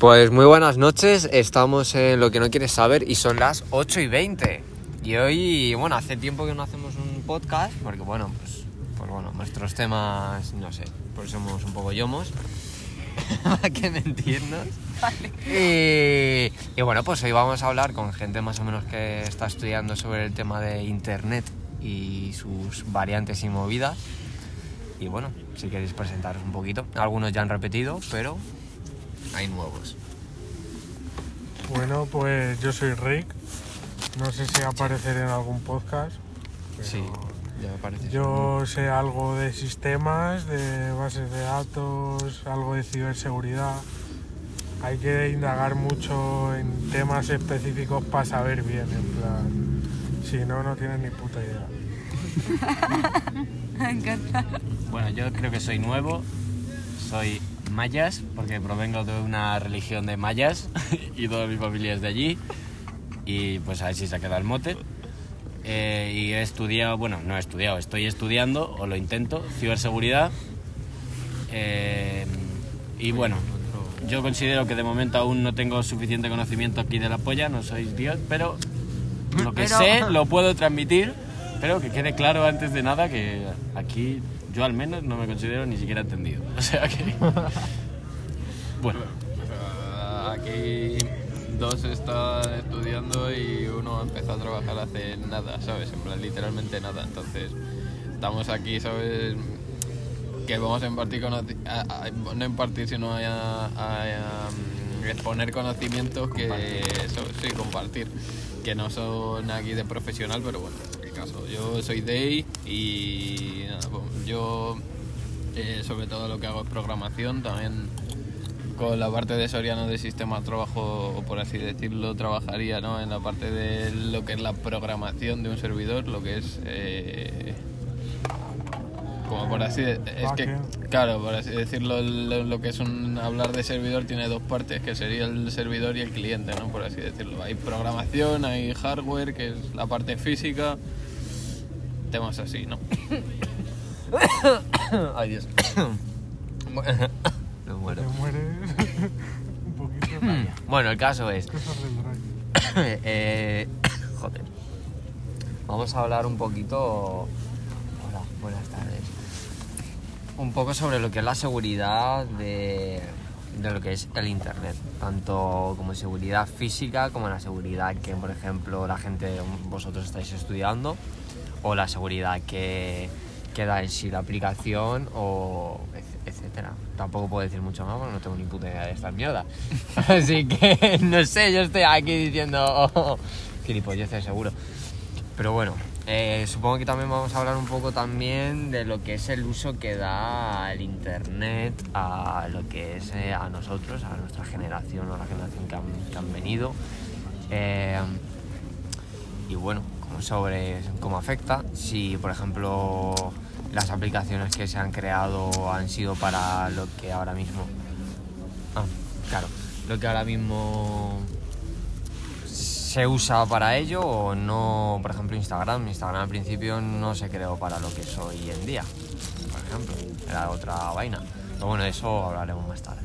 Pues muy buenas noches, estamos en Lo que no quieres saber y son las 8 y 20. Y hoy, bueno, hace tiempo que no hacemos un podcast porque, bueno, pues, pues bueno, nuestros temas, no sé, pues somos un poco yomos. Para que mentirnos. Y, y bueno, pues hoy vamos a hablar con gente más o menos que está estudiando sobre el tema de internet y sus variantes y movidas. Y bueno, si queréis presentaros un poquito. Algunos ya han repetido, pero hay nuevos. Bueno, pues yo soy Rick. No sé si apareceré en algún podcast. pero Sí, ya me parece. Yo sé algo de sistemas, de bases de datos, algo de ciberseguridad. Hay que indagar mucho en temas específicos para saber bien, en plan. Si no, no tienes ni puta idea. Me encanta. Bueno, yo creo que soy nuevo, soy mayas, porque provengo de una religión de mayas y toda mi familia es de allí. Y pues a ver si se queda el mote. Eh, y he estudiado, bueno, no he estudiado, estoy estudiando, o lo intento, ciberseguridad. Eh, y bueno, yo considero que de momento aún no tengo suficiente conocimiento aquí de la polla, no soy Dios, pero lo que Pero- sé lo puedo transmitir, pero que quede claro antes de nada que aquí yo al menos no me considero ni siquiera entendido. O sea que... Bueno, Ah, Aquí dos están estudiando y uno empezó a trabajar hace nada, ¿sabes? En plan, literalmente nada. Entonces, estamos aquí, ¿sabes? Que vamos a impartir a- a- no impartir, sino a, mm, exponer conocimientos que sí, compartir. Que no son aquí de profesional, pero bueno, caso. Yo soy Day y nada, pues, yo eh, sobre todo lo que hago es programación, también con la parte de Soriano de sistema trabajo, o por así decirlo, trabajaría ¿no? en la parte de lo que es la programación de un servidor, lo que es... eh, como por así de- es que claro por así decirlo lo, lo que es un hablar de servidor tiene dos partes que sería el servidor y el cliente no por así decirlo hay programación hay hardware que es la parte física temas así no Ay, Dios. me muero. un poquito. Bueno, el caso es. Eh, joder. Vamos a hablar un poquito. Hola, buenas tardes. Un poco sobre lo que es la seguridad de, de lo que es el internet. Tanto como seguridad física como la seguridad que, por ejemplo, la gente, vosotros estáis estudiando. O la seguridad que, que da en sí la aplicación o etcétera. Tampoco puedo decir mucho más porque no tengo ni puta idea de esta mierda. Así que no sé, yo estoy aquí diciendo oh, gilipolleces seguro. Pero bueno, eh, supongo que también vamos a hablar un poco también de lo que es el uso que da el internet a lo que es eh, a nosotros, a nuestra generación o a la generación que han, que han venido. Eh, y bueno, sobre cómo afecta, si por ejemplo las aplicaciones que se han creado han sido para lo que ahora mismo... Ah, claro, lo que ahora mismo se usa para ello o no, por ejemplo Instagram. Instagram al principio no se creó para lo que es hoy en día, por ejemplo, era otra vaina. Pero bueno, de eso hablaremos más tarde.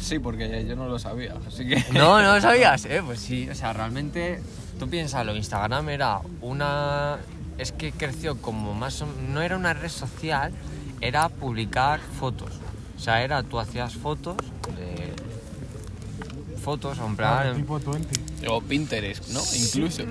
sí porque yo no lo sabía así que No, no lo sabías, ¿eh? Pues sí, o sea, realmente, tú piénsalo, Instagram era una... Es que creció como más o... No era una red social, era publicar fotos. O sea, era, tú hacías fotos de... Fotos, o en plan... Claro, tipo 20. o Pinterest no incluso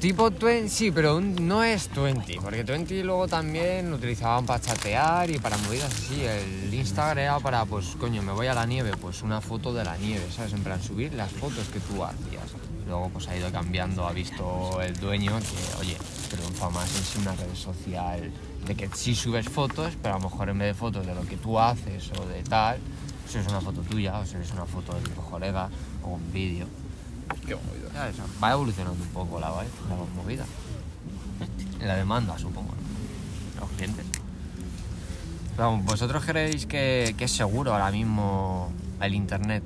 Tipo 20, sí, pero un- no es 20, porque 20 luego también lo utilizaban para chatear y para movidas así. El Instagram era para, pues, coño, me voy a la nieve, pues una foto de la nieve, ¿sabes? En plan, subir las fotos que tú hacías. Luego, pues ha ido cambiando, ha visto el dueño que, oye, triunfa más en una red social de que sí subes fotos, pero a lo mejor en vez de fotos de lo que tú haces o de tal, subes una foto tuya o subes una foto de tu colega o un vídeo. qué movida Ya, Va evolucionando un poco la, va- la movida. La demanda, supongo. ¿no? Los clientes. Pero, ¿Vosotros creéis que, que es seguro ahora mismo el internet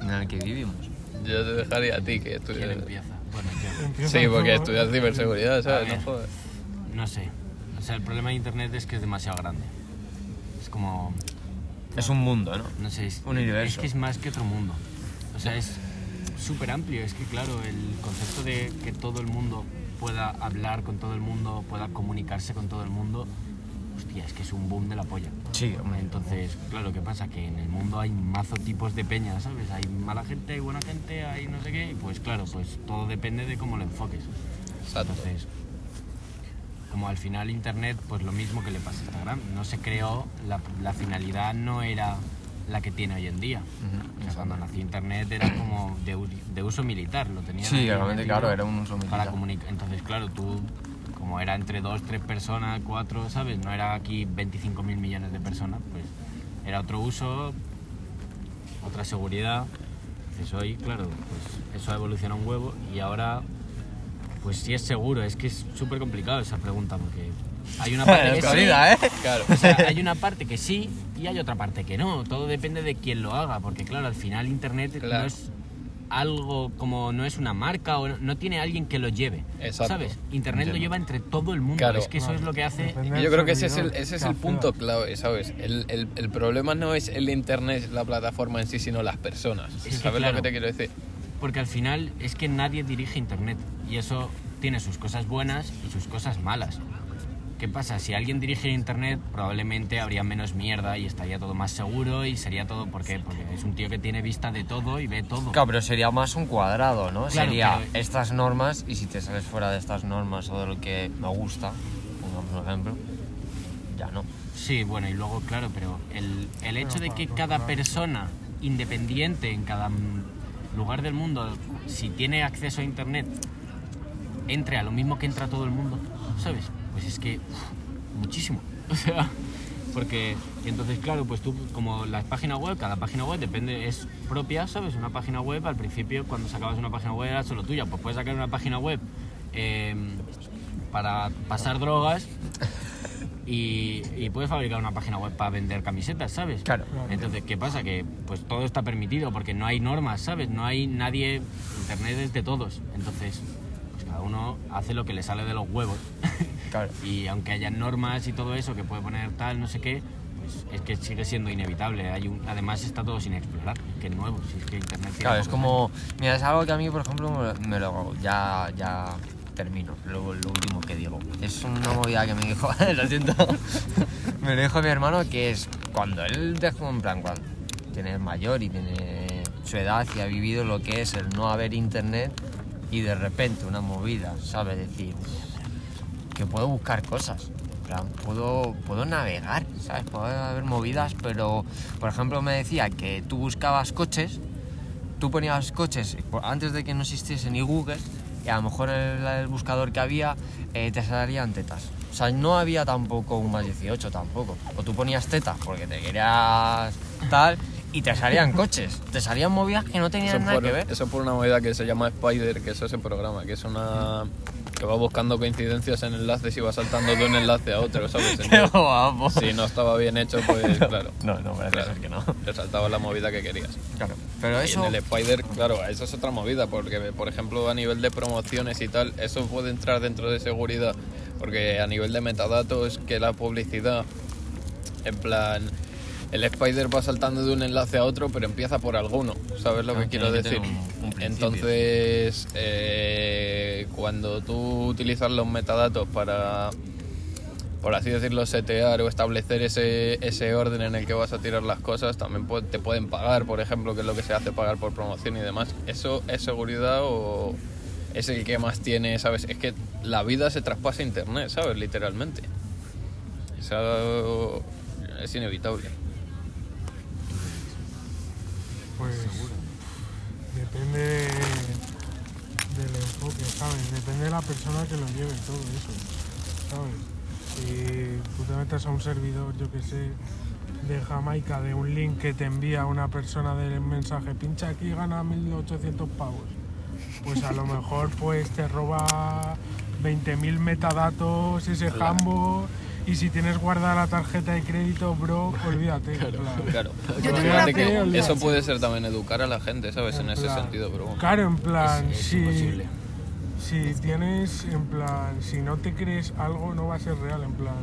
en el que vivimos? Yo te dejaría a ti que ¿quién estudias empieza? Bueno, yo. Empieza sí porque estudias ciberseguridad sabes Ah, no joder No sé. O sea, el problema de internet es que es demasiado grande. Es como. Es un mundo, ¿no? No sé, es, Un universo. es que es más que otro mundo. O sea, es súper amplio. Es que, claro, el concepto de que todo el mundo pueda hablar con todo el mundo, pueda comunicarse con todo el mundo, hostia, es que es un boom de la polla. Sí, hombre. Entonces, claro, ¿qué pasa? Que en el mundo hay mazo tipos de peña, ¿sabes? Hay mala gente, hay buena gente, hay no sé qué, y pues claro, pues todo depende de cómo lo enfoques. Exacto. Entonces, como al final Internet, pues lo mismo que le pasa a Instagram, no se creó, la, la finalidad no era la que tiene hoy en día. O sea, cuando nació Internet era como de, de uso militar, lo tenían Sí, realmente, claro, era un uso Para militar. comunicar. Entonces, claro, tú, como era entre dos, tres personas, cuatro, ¿sabes? No era aquí 25 mil millones de personas, pues era otro uso, otra seguridad. Entonces hoy, claro, pues eso ha evolucionado un huevo y ahora, pues sí es seguro, es que es súper complicado esa pregunta porque hay una parte que sí, Jodida, ¿eh? Claro. o sea, hay una parte que sí y hay otra parte que no. Todo depende de quién lo haga, porque claro, al final Internet Claro. no es algo como no es una marca o no, tiene alguien que lo lleve. Exacto. ¿Sabes? Internet lo lleva entre todo el mundo. Claro. Es que eso es lo que hace. Yo creo que ese es el, servidor ese es que el punto clave, ¿sabes? El, el, el problema no es el internet, la plataforma en sí, sino las personas. que ¿Sabes claro. lo que te quiero decir? Porque al final es que nadie dirige Internet y eso tiene sus cosas buenas y sus cosas malas. ¿Qué pasa? Si alguien dirige Internet, probablemente habría menos mierda y estaría todo más seguro y sería todo. ¿Por qué? Porque es un tío que tiene vista de todo y ve todo. Claro, pero sería más un cuadrado, ¿no? Claro, sería pero- estas normas y si te sales fuera de estas normas o de lo que me gusta, pongamos un ejemplo, ya no. Sí, bueno, y luego, claro, pero el, el hecho de que cada persona independiente en cada lugar del mundo, si tiene acceso a Internet, entre a lo mismo que entra todo el mundo, ¿sabes? Pues es que uf, muchísimo. O sea, porque y entonces, claro, pues tú, como las páginas web, cada página web depende, es propia, ¿sabes? Una página web, al principio, cuando sacabas una página web era solo tuya, pues puedes sacar una página web eh, para pasar drogas y, y puedes fabricar una página web para vender camisetas, ¿sabes? Claro. Entonces, ¿qué pasa? Que pues todo está permitido porque no hay normas, ¿sabes? No hay nadie, Internet es de todos. Entonces, uno hace lo que le sale de los huevos. Claro. y aunque haya normas y todo eso que puede poner tal, no sé qué, pues es que sigue siendo inevitable. Hay un, además está todo sin explorar, que es nuevo, si es que Internet Claro, es como. Mira, es algo que a mí, por ejemplo, me- me lo. Ya, ya termino, lo, lo último que digo. Es una movida que me dijo, lo siento. me lo dijo mi hermano que es cuando él dejó, en plan, cuando tiene mayor y tiene su edad y ha vivido lo que es el no haber internet y de repente una movida, ¿sabes? Decir, que puedo buscar cosas. Puedo, puedo navegar, ¿sabes? Puede haber movidas, pero por ejemplo me decía que tú buscabas coches, tú ponías coches por- antes de que no existiese ni Google y a lo mejor el, el buscador que había eh, te salían tetas. O sea, no había tampoco un más 18 tampoco. O tú ponías tetas porque te querías tal y te salían coches. Te salían movidas que no Eso tenían nada por, que ver. eso por una movida que se llama Spider, que eso es el programa, que es una... que va buscando coincidencias en enlaces y va saltando de un enlace a otro, ¿sabes? Qué guapo. si no estaba bien hecho, pues claro. No, no, parece Claro. ser que no. Te saltaba la movida que querías. Claro. Pero Y eso... en el Spider, claro, eso es otra movida, porque por ejemplo a nivel de promociones y tal, eso puede entrar dentro de seguridad, porque a nivel de metadatos, que la publicidad, en plan, el Spider va saltando de un enlace a otro, pero empieza por alguno, ¿sabes lo Claro, que quiero tiene que decir? un- un. Entonces, eh, cuando tú utilizas los metadatos para por así decirlo, setear o establecer ese, ese orden en el que vas a tirar las cosas, también te pueden pagar, por ejemplo, que es lo que se hace pagar por promoción y demás. ¿Eso es seguridad o es el que más tiene, sabes? Es que la vida se traspasa a internet, ¿sabes? Literalmente. Eso es inevitable. Pues depende de- del enfoque, ¿sabes? Depende de la persona que lo lleve todo eso, ¿sabes? Si tú te metes a un servidor, yo que sé, de Jamaica, de un link que te envía una persona del mensaje, pincha aquí y gana 1800 pavos. Pues a lo mejor pues te roba 20.000 metadatos ese jambo y si tienes guardada la tarjeta de crédito, bro, olvídate. en plan. Claro. Yo tengo una que pregunta. eso puede ser también educar a la gente, ¿sabes? En En ese plan, sentido, bueno. Claro, en plan, Es- es si, imposible. si tienes, en plan, si no te crees algo, no va a ser real, en plan.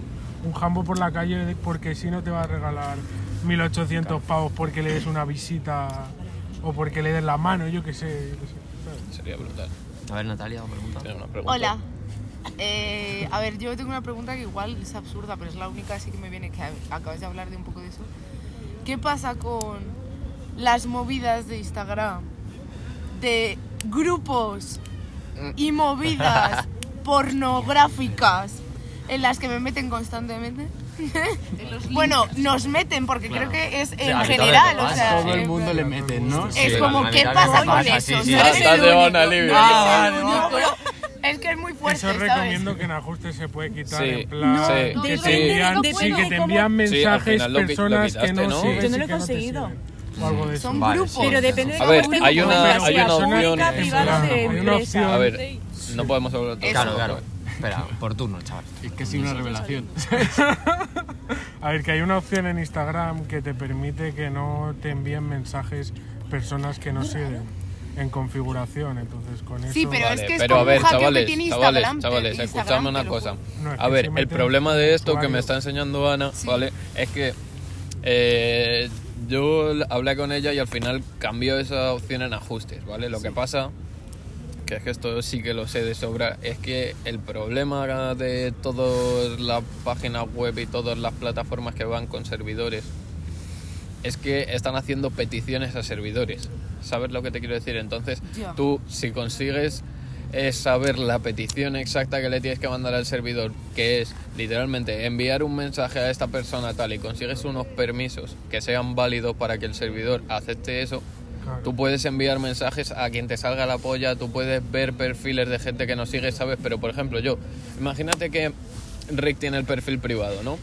Un jambo por la calle porque si no te va a regalar 1800 pavos porque le des una visita o porque le des la mano, yo qué sé. yo qué sé. Sería brutal. A ver, Natalia, pregunta. Tiene una pregunta. Hola. Eh, a ver, yo tengo una pregunta que igual es absurda, pero es la única así que me viene que acabas de hablar de un poco de eso. ¿Qué pasa con las movidas de Instagram de grupos y movidas pornográficas en las que me meten constantemente? bueno, nos meten porque creo que es en general, o sea, Todo el mundo le plan- mete, ¿no? Es Sí, como, a mí ¿qué pasa con eso? sí, No eres el único. Es que es muy fuerte, Eso ¿sabes? recomiendo que en ajuste se puede quitar Sí. en plan No, que, depende te de envían, cómo sí, que te envían Sí, mensajes final lo qui- lo personas quitaste, que no, ¿no? sigues Yo no lo he no conseguido. siguen, o algo de eso. Son Vale, grupos. sí. Pero depende de A cómo ver, hay una- hay una opción- Hay una. A ver, no podemos hablar todo. Claro, claro. Espera, por turno, chaval. Es que sin una revelación. A ver, que hay una opción en Instagram que te permite que no te envíen mensajes personas que no siguen en configuración, entonces con eso... Sí, pero Vale, es que es pero a ver, chavales, que tiene chavales, Instagram, chavales, escuchadme una cosa. juro. No, es que A ver, el problema de esto que me está enseñando Ana, Sí. ¿vale? Es que eh, yo hablé con ella y al final cambió esa opción en ajustes, ¿vale? Lo que pasa, que es que esto sí que lo sé de sobra, es que el problema de todas las páginas web y todas las plataformas que van con servidores es que están haciendo peticiones a servidores. ¿Sabes lo que te quiero decir? Entonces, tú si consigues eh, saber la petición exacta que le tienes que mandar al servidor, que es literalmente enviar un mensaje a esta persona tal y consigues unos permisos que sean válidos para que el servidor acepte eso, Claro. Tú puedes enviar mensajes a quien te salga la polla, tú puedes ver perfiles de gente que nos sigue, ¿sabes? Pero por ejemplo, yo, imagínate que Rick tiene el perfil privado, ¿no?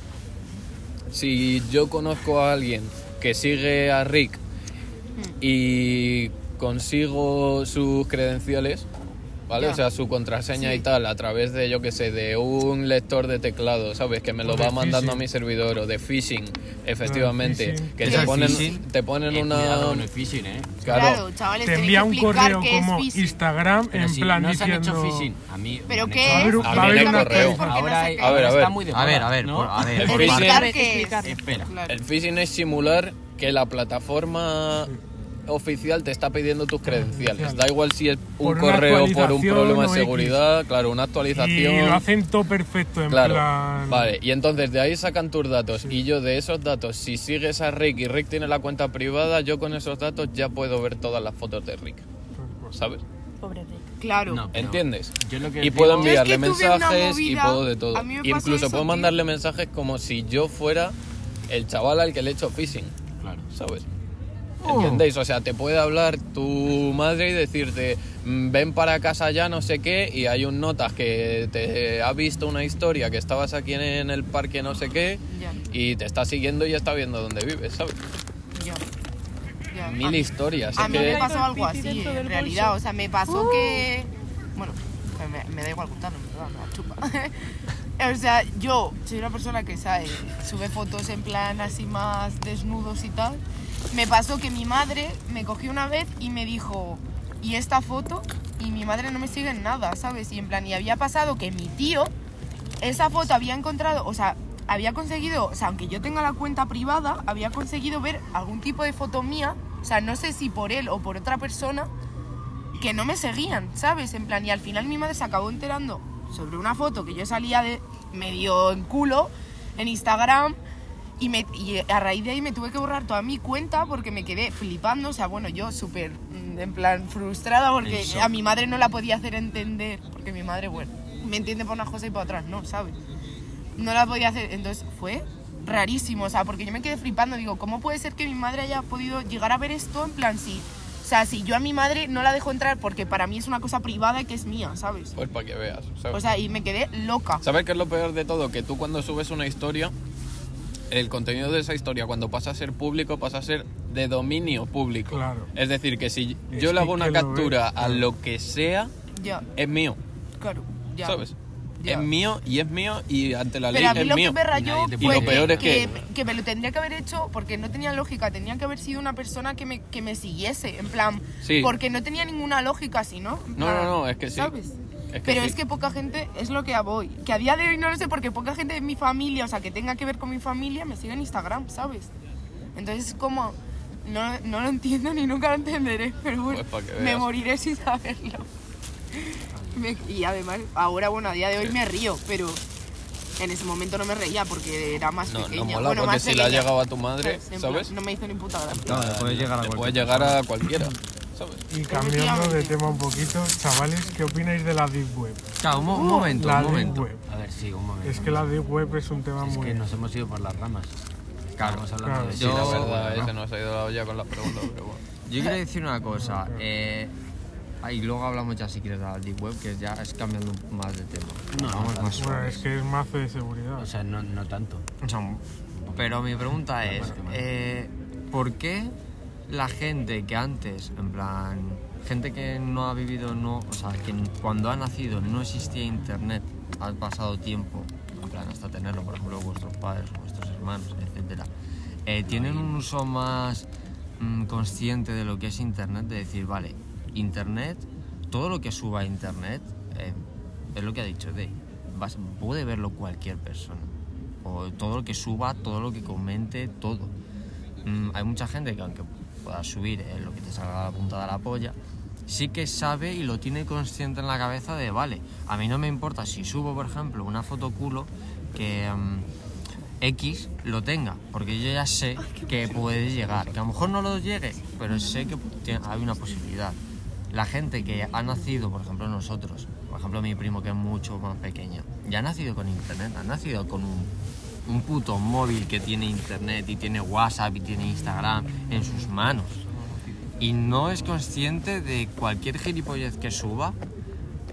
Si yo conozco a alguien que sigue a Rick y consigo sus credenciales, ¿vale? Ya. O sea, su contraseña Sí. y tal, a través de, yo que sé, de un lector de teclado, ¿sabes? Que me lo O va mandando a phishing. mi servidor, o de phishing, efectivamente. phishing. Que ¿Qué te ponen, phishing? te ponen Eh, una... cuidado con el phishing, ¿eh? Claro. Claro, chavales, Te envía un correo qué como. Instagram Pero en si plan no se han hecho diciendo... phishing. A mí ¿Pero qué hecho- Va a haber- es? a qué es, actualización. porque no Ahora sé qué A ver, a ver. está muy de A ver, a ver, ¿no? por- a ver. El phishing- qué es. Espera. El phishing es simular que la plataforma oficial te está pidiendo tus credenciales. Da igual si es un Por correo por un problema de X. seguridad, claro, una Y actualización. lo hacen todo perfecto, en Claro, plan... vale, y entonces de ahí sacan tus datos y yo de esos datos, si sigues a Rick y Rick tiene la cuenta privada, yo con esos datos ya puedo ver todas las fotos de Rick, ¿sabes? Pobre Rick. Claro. No, ¿Entiendes? Yo lo que Y puedo es enviarle que mensajes y puedo de todo. Incluso eso, puedo tío. mandarle mensajes como si yo fuera el chaval al que le he hecho phishing, Claro. ¿sabes? Oh. ¿Entendéis? O sea, te puede hablar tu madre y decirte, "Mm, ven para casa ya, no sé qué, y hay un notas que te ha visto una historia que estabas aquí en el parque, no sé qué, Ya, y te está siguiendo y está viendo dónde vives, ¿sabes? ya. ya. Mil A- historias. A es mí que- me pasó algo así, en realidad. O sea, me pasó que. Bueno, que me, me da igual contarlo, verdad, me la chupa. o sea, yo soy una persona que sabe, sube fotos en plan así más desnudos y tal. Me pasó que mi madre me cogió una vez y me dijo, ¿y esta foto? Y mi madre no me sigue en nada, ¿sabes? Y en plan, y había pasado que mi tío, esa foto había encontrado, o sea, había conseguido, o sea, aunque yo tenga la cuenta privada, había conseguido ver algún tipo de foto mía, o sea, no sé si por él o por otra persona, que no me seguían, ¿sabes? En plan, y al final mi madre se acabó enterando sobre una foto que yo salía de medio en culo en Instagram y, me, y a raíz de ahí me tuve que borrar toda mi cuenta porque me quedé flipando, o sea, bueno, yo súper, mm, en plan, frustrada porque a mi madre no la podía hacer entender, porque mi madre, bueno, me entiende por unas cosas y por otras no, ¿sabes? No la podía hacer, entonces fue rarísimo, o sea, porque yo me quedé flipando, digo, ¿cómo puede ser que mi madre haya podido llegar a ver esto en plan, si, o sea, si yo a mi madre no la dejo entrar porque para mí es una cosa privada que es mía, ¿sabes? Pues para que veas, ¿sabes? O sea, y me quedé loca. ¿Sabes qué es lo peor de todo? Que tú cuando subes una historia, el contenido de esa historia cuando pasa a ser público pasa a ser de dominio público. Claro. Es decir, que si Es yo le que hago una que lo captura ve, a claro. lo que sea, Ya, es mío, claro, ya. ¿sabes? Ya. Es mío y es mío y ante la ley Pero a mí es lo mío. que me rayó Y fue lo que, peor es que, que- que me lo tendría que haber hecho porque no tenía lógica, tenía que haber sido una persona que me, que me siguiese, en plan, Sí. porque no tenía ninguna lógica así, ¿no? No, no, no, es que sí. ¿Sabes? Es que Pero sí. es que poca gente, es lo que a voy. Que a día de hoy no lo sé porque poca gente de mi familia, o sea, que tenga que ver con mi familia, me sigue en Instagram, ¿sabes? Entonces es como, no, no lo entiendo ni nunca lo entenderé, pero bueno, Pues me moriré sin saberlo. Me- y además, ahora, bueno, a día de hoy me río, pero en ese momento no me reía porque era más No, pequeña. no mola bueno, porque más si le ha llegado a tu madre, ¿sabes? No me hizo ni puta gracia. Claro, le puede llegar a Le cualquier puede llegar a cualquiera. Y cambiando de tema un poquito, chavales, ¿qué opináis de la Deep Web? Claro, un, mo- un momento, la un Deep momento. Web. A ver, sí, un momento. Es que la Deep Web es un tema Es muy... que nos hemos ido por las ramas. Claro, Estamos hablando claro. de Sí, Yo- la Bueno, verdad, no. nos ha ido la olla con la pregunta, pero bueno. Yo quiero decir una cosa. Eh, y luego hablamos ya si quieres de la Deep Web, que ya es cambiando un- más de tema. No, Vamos no, más Bueno, es que es mazo de seguridad. O sea, no, no tanto. O sea, pero mi pregunta es, eh, ¿por qué la gente que antes, en plan, gente que no ha vivido, no, o sea, que cuando ha nacido no existía internet, ha pasado tiempo, en plan, hasta tenerlo, por ejemplo, vuestros padres, vuestros hermanos, etcétera, eh, tienen un uso más mm, consciente de lo que es internet, de decir, vale, internet, todo lo que suba a internet, eh, es lo que ha dicho de, vas- puede verlo cualquier persona o todo lo que suba, todo lo que comente, todo. Mm, hay mucha gente que aunque pueda subir eh, lo que te salga la punta de la polla, sí que sabe y lo tiene consciente en la cabeza de, vale, a mí no me importa si subo, por ejemplo, una foto culo que mm, X lo tenga, porque yo ya sé que puede llegar, que a lo mejor no lo llegue, pero sé que hay una posibilidad. La gente que ha nacido, por ejemplo nosotros, por ejemplo mi primo que es mucho más pequeño, ya ha nacido con internet, ha nacido con un, un puto móvil que tiene internet y tiene WhatsApp y tiene Instagram en sus manos. Y no es consciente de cualquier gilipollez que suba.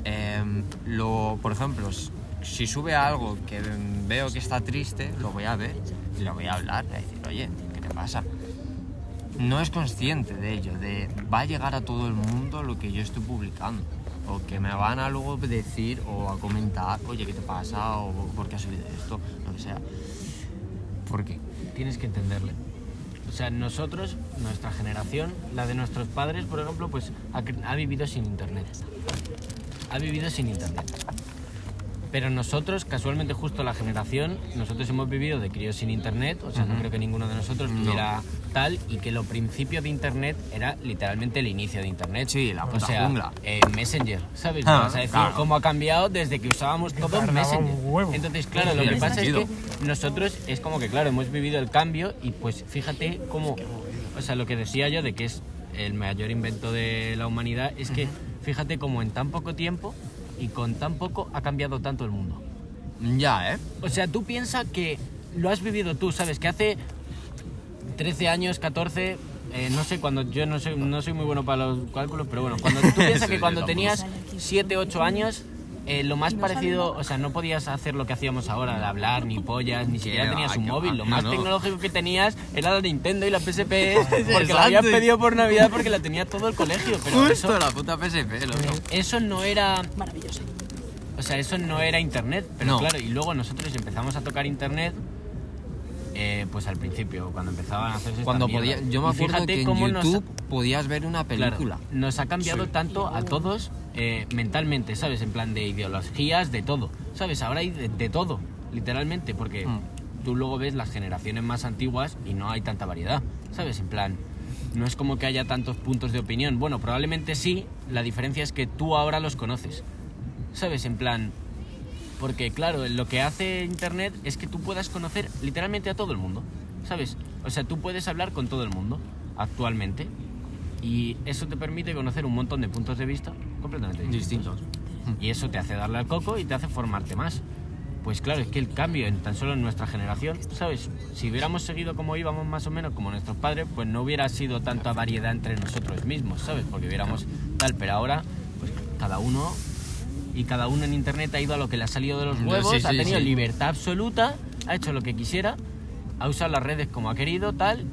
em, lo, por ejemplo, si sube algo que veo que está triste, lo voy a ver y lo voy a hablar, y a decir, oye, ¿qué te pasa? no es consciente de ello, de va a llegar a todo el mundo lo que yo estoy publicando. O que me van a luego decir o a comentar, oye, ¿qué te pasa? O ¿por qué has subido esto? Lo que sea. ¿Por qué? Tienes que entenderle. O sea, nosotros, nuestra generación, la de nuestros padres, por ejemplo, pues ha, ha vivido sin internet. Ha vivido sin internet. Pero nosotros, casualmente justo la generación, nosotros hemos vivido de críos sin internet, o sea, no creo que ninguno de nosotros tuviera tal, y que lo principio de internet era literalmente el inicio de internet. Sí, la o puta sea, jungla. eh, Messenger, ¿sabes? Ah, Vas a decir claro. cómo ha cambiado desde que usábamos todo Messenger. Entonces, claro, Sí, lo que pasa es que nosotros es como que, claro, hemos vivido el cambio y pues fíjate cómo, o sea, lo que decía yo de que es el mayor invento de la humanidad, es que fíjate cómo en tan poco tiempo y con tan poco ha cambiado tanto el mundo. Ya, ¿eh? O sea, tú piensas que lo has vivido tú, ¿sabes? Que hace 13 años, 14, eh, no sé, cuando yo no soy, no soy muy bueno para los cálculos, pero bueno, cuando tú piensas que cuando tenías 7, 8 años, eh, lo más parecido, o sea, no podías hacer lo que hacíamos ahora, de hablar, ni pollas, ni siquiera tenías un móvil. Lo más no. tecnológico que tenías era la Nintendo y la PSP, porque la habías pedido por Navidad porque la tenía todo el colegio. Pero eso, Justo la puta PSP, loco. eso no era Maravilloso. o sea, eso no era internet, pero No. claro, y luego nosotros empezamos a tocar internet, eh, pues al principio, cuando empezaban a hacerse Cuando podía, yo me acuerdo fíjate que en cómo nos- YouTube podías ver una claro, película. nos ha cambiado tanto a todos eh, mentalmente, ¿sabes? En plan de ideologías, de todo, ¿sabes? Ahora hay de, de todo, literalmente, porque Mm. tú luego ves las generaciones más antiguas y no hay tanta variedad, ¿sabes? En plan, no es como que haya tantos puntos de opinión. Bueno, probablemente sí, la diferencia es que tú ahora los conoces, ¿sabes? En plan, porque claro, lo que hace Internet es que tú puedas conocer literalmente a todo el mundo, ¿sabes? O sea, tú puedes hablar con todo el mundo actualmente y eso te permite conocer un montón de puntos de vista completamente distintos. Y eso te hace darle al coco y te hace formarte más. Pues claro, es que el cambio en tan solo en nuestra generación, ¿sabes? Si hubiéramos seguido como íbamos más o menos como nuestros padres, pues no hubiera sido tanta variedad entre nosotros mismos, ¿sabes? Porque hubiéramos tal, pero ahora, pues cada uno y cada uno en internet ha ido a lo que le ha salido de los Sí, huevos, sí, ha tenido sí. libertad absoluta, ha hecho lo que quisiera, ha usado las redes como ha querido, tal,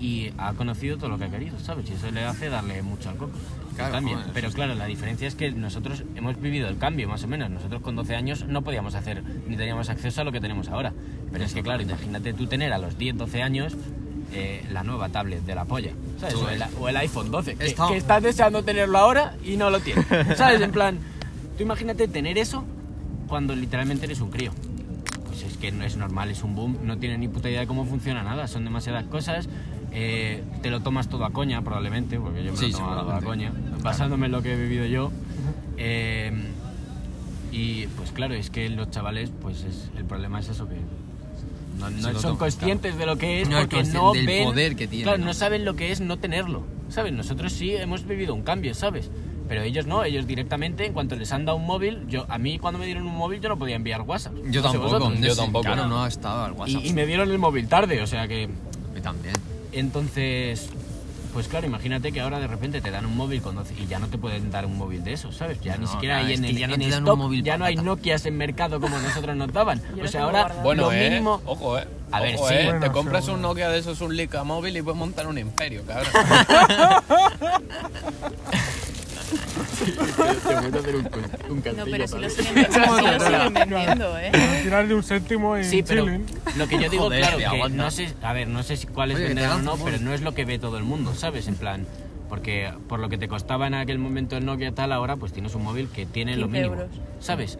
y ha conocido todo lo que ha querido, ¿sabes? Y eso le hace darle mucho al coco. Claro, cambio. joder, Pero claro, la diferencia es que nosotros hemos vivido el cambio, más o menos. Nosotros con 12 años no podíamos hacer ni teníamos acceso a lo que tenemos ahora. Pero es que, claro, imagínate tú tener a los 10, 12 años eh, la nueva tablet de la polla, ¿sabes? O el, o el iPhone 12, que, Está- que estás deseando tenerlo ahora y no lo tienes, ¿sabes? En plan, tú imagínate tener eso cuando literalmente eres un crío. Pues es que no es normal, es un boom, no tiene ni puta idea de cómo funciona nada, son demasiadas cosas. eh, te lo tomas todo a coña, probablemente, porque yo me Sí, lo tomo todo a coña, basándome en lo que he vivido yo. Eh, y pues claro, es que los chavales, pues es- el problema es eso que no, no son toman, conscientes de lo que es No porque no del ven, poder que tienen, Claro, no saben lo que es no tenerlo, ¿sabes? Nosotros sí hemos vivido un cambio, ¿sabes? Pero ellos no, ellos directamente, en cuanto les han dado un móvil, yo a mí cuando me dieron un móvil yo no podía enviar WhatsApp. Yo No sé tampoco, yo tampoco. Claro, no ha estado al Y, WhatsApp. y me dieron el móvil tarde, o sea que... Y también. Entonces, pues claro, imagínate que ahora de repente te dan un móvil con 12 y ya no te pueden dar un móvil de esos, ¿sabes? Ya ni siquiera claro, hay en el, ya no en un móvil ya no hay. Nokias en mercado como nosotros nos daban. Yo o sea, ahora. Bueno, lo eh. mínimo... Ojo, eh. A ver, Ojo, sí. eh. Bueno, te compras seguro. un Nokia de esos, un Leica móvil y puedes montar un imperio, cabrón. No, pero si lo siguen, si lo siguen vendiendo, ¿eh? Tirar de un séptimo en Sí, pero chilling. lo que yo digo, Joder, claro, te que no sé, a ver, no sé si cuáles Oye, te venderán o no, un pero no es lo que ve todo el mundo, ¿sabes? En plan, porque por lo que te costaba en aquel momento el Nokia tal, ahora pues tienes un móvil que tiene lo 15 mínimo, euros. ¿sabes?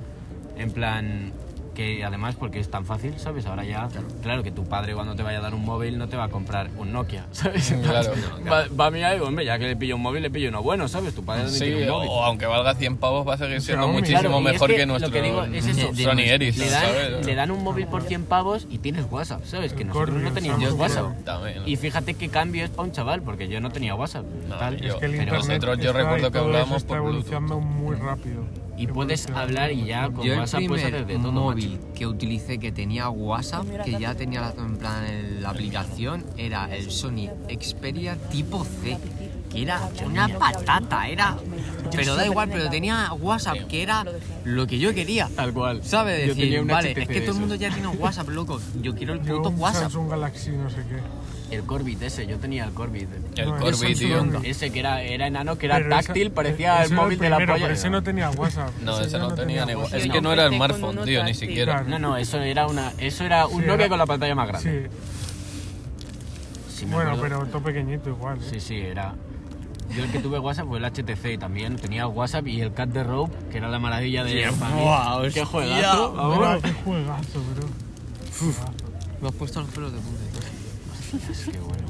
En plan, que además porque es tan fácil, ¿sabes? Ahora ya, claro. que tu padre cuando te vaya a dar un móvil no te va a comprar un Nokia, ¿sabes? Plan, Claro. Va, va a mirar y digo, hombre, ya que le pillo un móvil, le pillo uno bueno, ¿sabes? Tu padre Sí, tiene un móvil. o aunque valga 100 pavos va a seguir siendo muchísimo Claro, y es mejor que que, lo nuestro que digo es eso, Sony de- le dan, ¿sabes? le dan un móvil por 100 pavos y tienes WhatsApp, ¿sabes? Que nosotros no teníamos. WhatsApp. También. Y fíjate qué cambio es para un chaval, porque yo no tenía WhatsApp. No, tal. yo- Es que el Pero internet nosotros yo recuerdo que hablábamos está por evolucionando muy rápido. Y puedes hablar y ya con Yo el WhatsApp puedes primer hacer de todo, móvil macho. que utilicé que tenía WhatsApp, que ya tenía la, en plan el- la aplicación, era el Sony Xperia tipo C, que era una patata, era... Pero da igual, pero tenía WhatsApp, que era lo que yo quería. Tal cual. ¿Sabes? Yo Decir, tenía un vale, HTC es que todo el mundo ya tiene WhatsApp, loco. Yo quiero el Yo puto un WhatsApp. Samsung Galaxy no sé qué. El Corbit ese, yo tenía el Corbit. El No, Samsung tío. Ese que era, era enano, que era Pero esa- táctil, parecía ese el móvil de la polla. Pero ese no tenía WhatsApp. No, ese no tenía WhatsApp. Es que no era el con smartphone, tío, ni siquiera. Claro. No, no, eso era, una, eso era un Sí, Nokia era- con la pantalla más grande. Sí, bueno, acuerdo. pero todo pequeñito igual. ¿eh? Sí, sí, era. Yo el que tuve WhatsApp fue el HTC y también tenía WhatsApp y el Cat the Rope, que era la maravilla de. Guau, ¡Qué juegazo! Qué juegazo, bro. Me has puesto los pelos de punta. Es que bueno.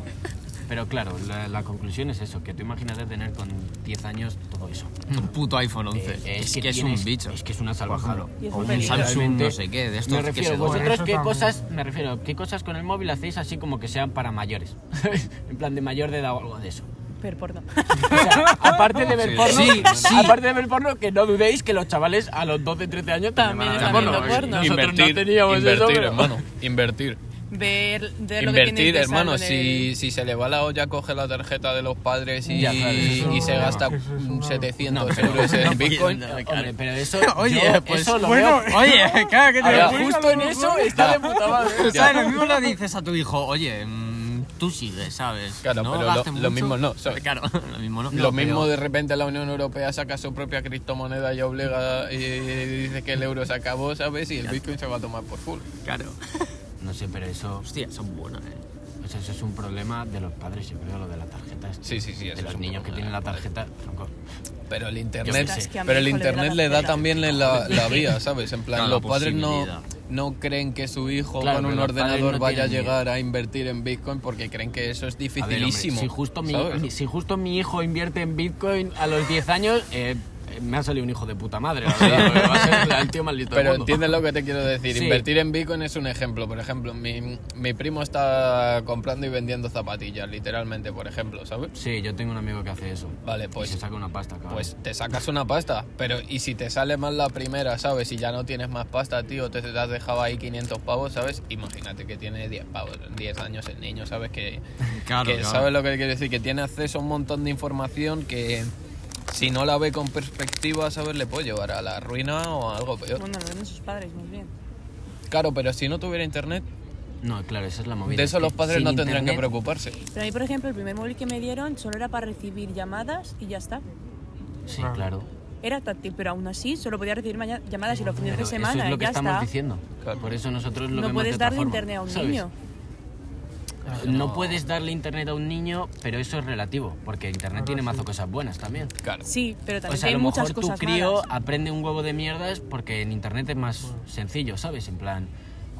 Pero claro, la, la conclusión es eso, que tú imagínate tener con 10 años todo eso. Un puto iPhone 11. Eh, es que, es tienes- un bicho. Es que es una salvajada. Es O un. Samsung no sé qué, de estos Me que refiero, se vosotros eso qué también. cosas, me refiero, qué cosas con el móvil hacéis así como que sean para mayores. en plan de mayor de edad o algo de eso. Per porno. O sea, aparte de ver Sí. porno, Sí, sí. aparte de ver porno, que no dudéis que los chavales a los 12, 13 años También ver viendo porno. Nosotros Invertir, no teníamos eso, invertir, pero- hermano. Invertir. Ver, ver lo que Invertir, de hermano. en Si, el- si se le va la olla, coge la tarjeta de los padres y, Ya, claro, eso- y se gasta eso es una- 700 euros en Bitcoin. Hombre, pero eso, Oye, yo pues, eso lo bueno, veo. Oye, claro que te Ahora, justo en eso está de puta madre. ¿Sabes? Lo mismo le dices a tu hijo, oye, mm, tú sigues, ¿sabes? Claro, pero lo- lo mismo no, ¿sabes? Claro, lo mismo no. Lo No, mismo pero- de repente la Unión Europea saca su propia criptomoneda y obliga y dice que el euro se acabó, ¿sabes? Y el Bitcoin se va a tomar por full. Claro. No sé, pero eso, Hostia, son buenas, eh. o sea, eso es un problema de los padres, yo creo, lo de la tarjeta. este. Sí, sí, sí, De los niños que tienen la tarjeta. tronco. Pero el internet, pero el internet le da también la, la vía, ¿sabes? En plan, los padres no, no creen que su hijo Claro, con un ordenador no vaya a llegar a invertir en Bitcoin porque creen que eso es A ver, hombre, dificilísimo. si, justo mi, si justo mi hijo invierte en Bitcoin a los 10 años, eh, me ha salido un hijo de puta madre, la verdad. va a ser el tío del Pero mundo. entiendes lo que te quiero decir. Sí. Invertir en Bitcoin es un ejemplo. Por ejemplo, mi, mi primo está comprando y vendiendo zapatillas, literalmente, por ejemplo, ¿sabes? Sí, yo tengo un amigo que hace eso. Vale, Y pues se saca una pasta, cabrón. Pues te sacas una pasta, pero y si te sale mal la primera, ¿sabes? Y ya no tienes más pasta, tío, te, te has dejado ahí 500 pavos, ¿sabes? Imagínate que tiene 10 pavos, 10 años el niño, ¿sabes? Que, Claro, que claro. ¿sabes lo que quiero decir? Que tiene acceso a un montón de información que si no la ve con perspectiva, ¿sabes? Le puede llevar a la ruina o a algo peor. Bueno, lo ven sus padres, más bien. Claro, pero si no tuviera internet, No, claro, esa es la movida. de es eso que los padres sin no tendrían que internet- preocuparse. Pero a mí, por ejemplo, el primer móvil que me dieron solo era para recibir llamadas y ya está. Sí, Claro. claro. Era táctil, pero aún así solo podía recibir llamadas y los fines Pero de eso semana es lo y que ya estamos está. diciendo. Claro. Por eso nosotros lo No vemos de puedes otra darle forma, internet a un ¿sabes? niño. No puedes darle internet a un niño, pero eso es relativo, porque internet tiene mazo cosas buenas también. Claro. Sí, pero O también sea, a tiene lo muchas mejor tu cosas crío malas. aprende un huevo de mierdas porque en internet es más sencillo, ¿sabes? En plan,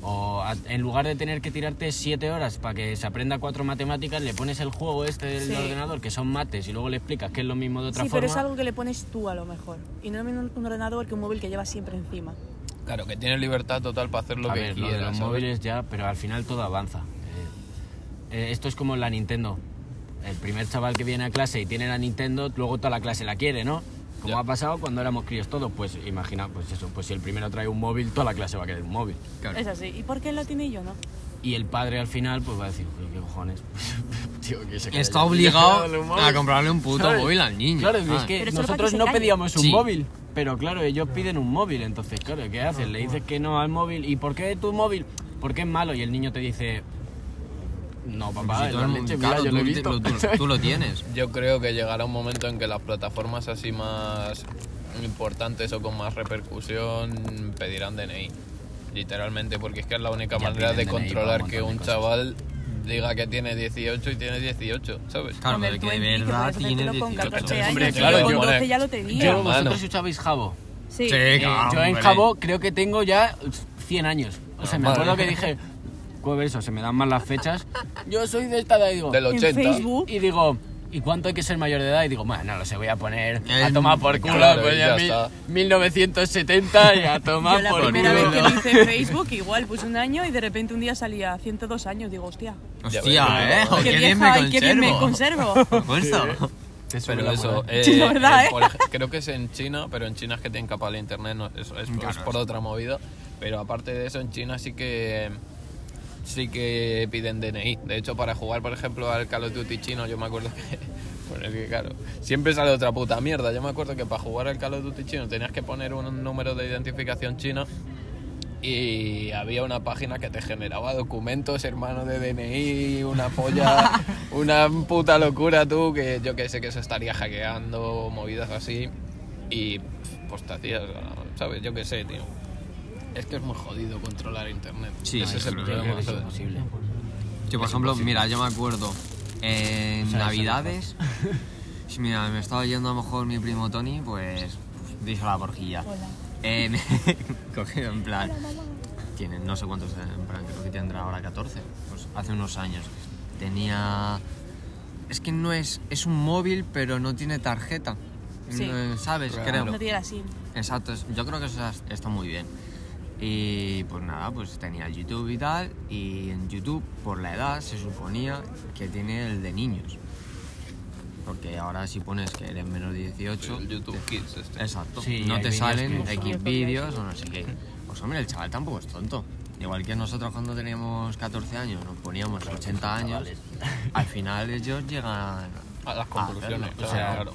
O a- en lugar de tener que tirarte siete horas para que se aprenda cuatro matemáticas, le pones el juego este del Sí. ordenador, que son mates, y luego le explicas que es lo mismo de otra Sí, forma. pero es algo que le pones tú a lo mejor. Y no un, un ordenador que un móvil que llevas siempre encima. Claro, que tienes libertad total para hacer lo a que ver, lo de quieras. los ¿sabes? móviles ya, pero al final todo avanza. Eh, esto es como la Nintendo. El primer chaval que viene a clase y tiene la Nintendo, luego toda la clase la quiere, ¿no? Como Ya. ha pasado cuando éramos críos todos, pues imagina, pues eso, pues si el primero trae un móvil, toda la clase va a querer un móvil. Es así. ¿Y por qué él lo tiene y yo no? Y el padre al final, pues va a decir, "Joder, qué cojones. Tío, que se calle Está obligado a comprarle un puto ¿Sabes? móvil al niño. Claro, es que Pero nosotros que no calle. pedíamos un Sí. móvil, pero claro, ellos piden un móvil, entonces claro, ¿qué haces? Le dices que no al móvil, ¿y por qué tu móvil? Porque es malo y el niño te dice, no papá, Si todo la leche, mundo- mira, claro, yo lo he tú, visto. lo- tú- tú lo tienes. Yo creo que llegará un momento en que las plataformas así más importantes o con más repercusión pedirán DNI. Literalmente, porque es que es la única Ya manera de DNI controlar que un chaval diga que tiene 18 y tiene 18, ¿sabes? Claro, pero tú que de verdad tiene hacértelo con 18. 14 años. Hombre, yo claro, con yo- 12 ya lo tenía. Yo, vosotros usabais Jabo. Sí. Sí, Eh, claro, yo en. Jabo creo que tengo ya 100 años. O sea, me acuerdo que dije, pues eso, se me dan mal las fechas. Yo soy de esta edad y digo, Del En 80. Facebook. y digo, ¿y cuánto hay que ser mayor de edad? Y digo, bueno, no lo sé, voy a poner a tomar por culo, claro, pues ya, ya mil- está. 1970 y a tomar Yo la por primera culo. vez que lo hice en Facebook, igual puse un año y de repente un día salía 102 años. Digo, hostia, Hostia, ¿eh? qué, Qué bien vieja me y qué bien me conservo. conservo. Por eso. Te sube Pero la eso, moral. eh, Sí, la verdad, eh, ¿eh? por ej- creo que es en China, pero en China es que tienen capa de internet, no, es, es- es por otra movida. Pero aparte de eso, en China sí que sí que piden DNI. De hecho, para jugar, por ejemplo, al Call of Duty chino, yo me acuerdo que. Bueno, es que claro, siempre sale otra puta mierda. Yo me acuerdo que para jugar al Call of Duty chino tenías que poner un número de identificación chino y había una página que te generaba documentos, hermano, de DNI, una polla, una puta locura tú, que yo que sé que se estaría hackeando, movidas así, y pues te hacías, ¿sabes? Yo que sé, tío. Es que es muy jodido controlar internet. Sí, Ese es el problema, es imposible. Yo, por ejemplo, mira, yo me acuerdo en O sea, Navidades. si mira, me estaba yendo a lo mejor mi primo Tony, pues. Dice la borjilla. Eh, me cogido en plan. Tiene no sé cuántos, en plan, creo que tendrá ahora 14. Pues hace unos años. Tenía. Es que no es. Es un móvil, pero no tiene tarjeta. Sí. No, ¿Sabes? Claro. Creo. No tiene así. Exacto, es- yo creo que eso es- está muy bien. Y pues nada, pues tenía YouTube y tal, y en YouTube, por la edad, se suponía que tiene el de niños. Porque ahora si pones que eres menos de 18... El YouTube te- Kids este. Exacto, Sí, no te salen que- X vídeos o no sé qué. Pues hombre, el chaval tampoco es tonto. Igual que nosotros cuando teníamos 14 años nos poníamos 80 años, al final ellos llegan A las conclusiones, hacerlo. claro, O sea, claro.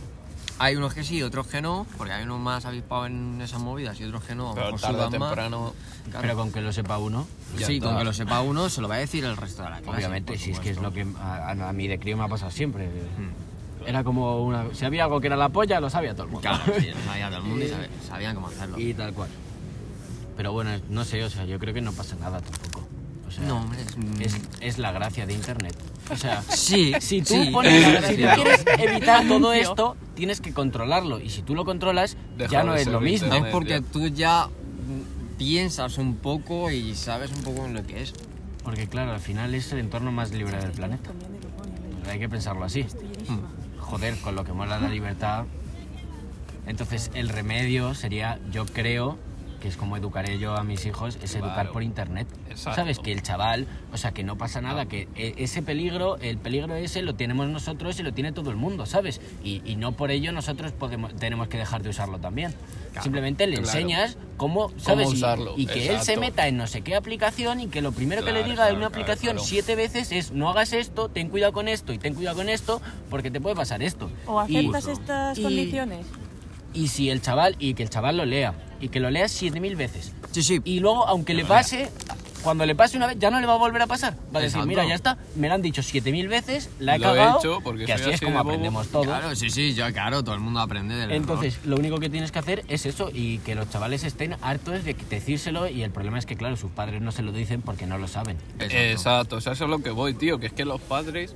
Hay unos que sí, otros que no, porque hay unos más avispados en esas movidas y otros que no. Pero tarde o temprano... Claro. Pero con que lo sepa uno, sí, con que lo sepa uno, se lo va a decir el resto de la clase. obviamente, si es que es lo que a, a- mí de crío me ha pasado siempre. Mm. Era como una... Si había algo que era la polla, lo sabía todo el mundo. Claro, sí, lo sabía todo el mundo y sabe- sabían cómo hacerlo. y tal cual. Pero bueno, no sé, o sea, yo creo que no pasa nada tampoco. O sea, No, hombre, es- es, es la gracia de internet. O sea, Sí, si tú, sí. pones- si tú Sí. quieres evitar todo esto, tienes que controlarlo. Y si tú lo controlas, ya no es lo mismo. internet. Es porque tú ya piensas un poco y sabes un poco en lo que es. Porque claro, al final es el entorno más libre del planeta. Hay que pensarlo así. Joder, con lo que mola la libertad. Entonces, el remedio sería, yo creo, que es como educaré yo a mis hijos, es educar Claro. por internet. Exacto. ¿Sabes? Que el chaval, o sea, que no pasa nada, que e- ese peligro, el peligro ese lo tenemos nosotros y lo tiene todo el mundo, ¿sabes? Y, y no por ello nosotros podemos, tenemos que dejar de usarlo también. Simplemente le claro. enseñas cómo, ¿sabes? Y- usarlo, Y, que él se meta en no sé qué aplicación y que lo primero que le Claro, diga en claro, una claro, aplicación claro. siete veces es no hagas esto, ten cuidado con esto y ten cuidado con esto, porque te puede pasar esto. ¿O Y- aceptas estas y- condiciones? Y si el chaval, y que el chaval lo lea, y que lo lea siete mil veces. Sí, sí. Y luego, aunque le pase, cuando le pase una vez, ya no le va a volver a pasar. Va a decir, Exacto. mira, ya está, me lo han dicho siete mil veces, la he Lo he cagado, hecho porque que soy así es así como de bobo. aprendemos todos. Claro, sí, sí, yo, claro, todo el mundo aprende del Entonces, lo único que tienes que hacer es eso y que los chavales estén hartos de decírselo y el problema es que, claro, sus padres no se lo dicen porque no lo saben. error. Exacto, o sea, eso es lo que voy, tío, que es que los padres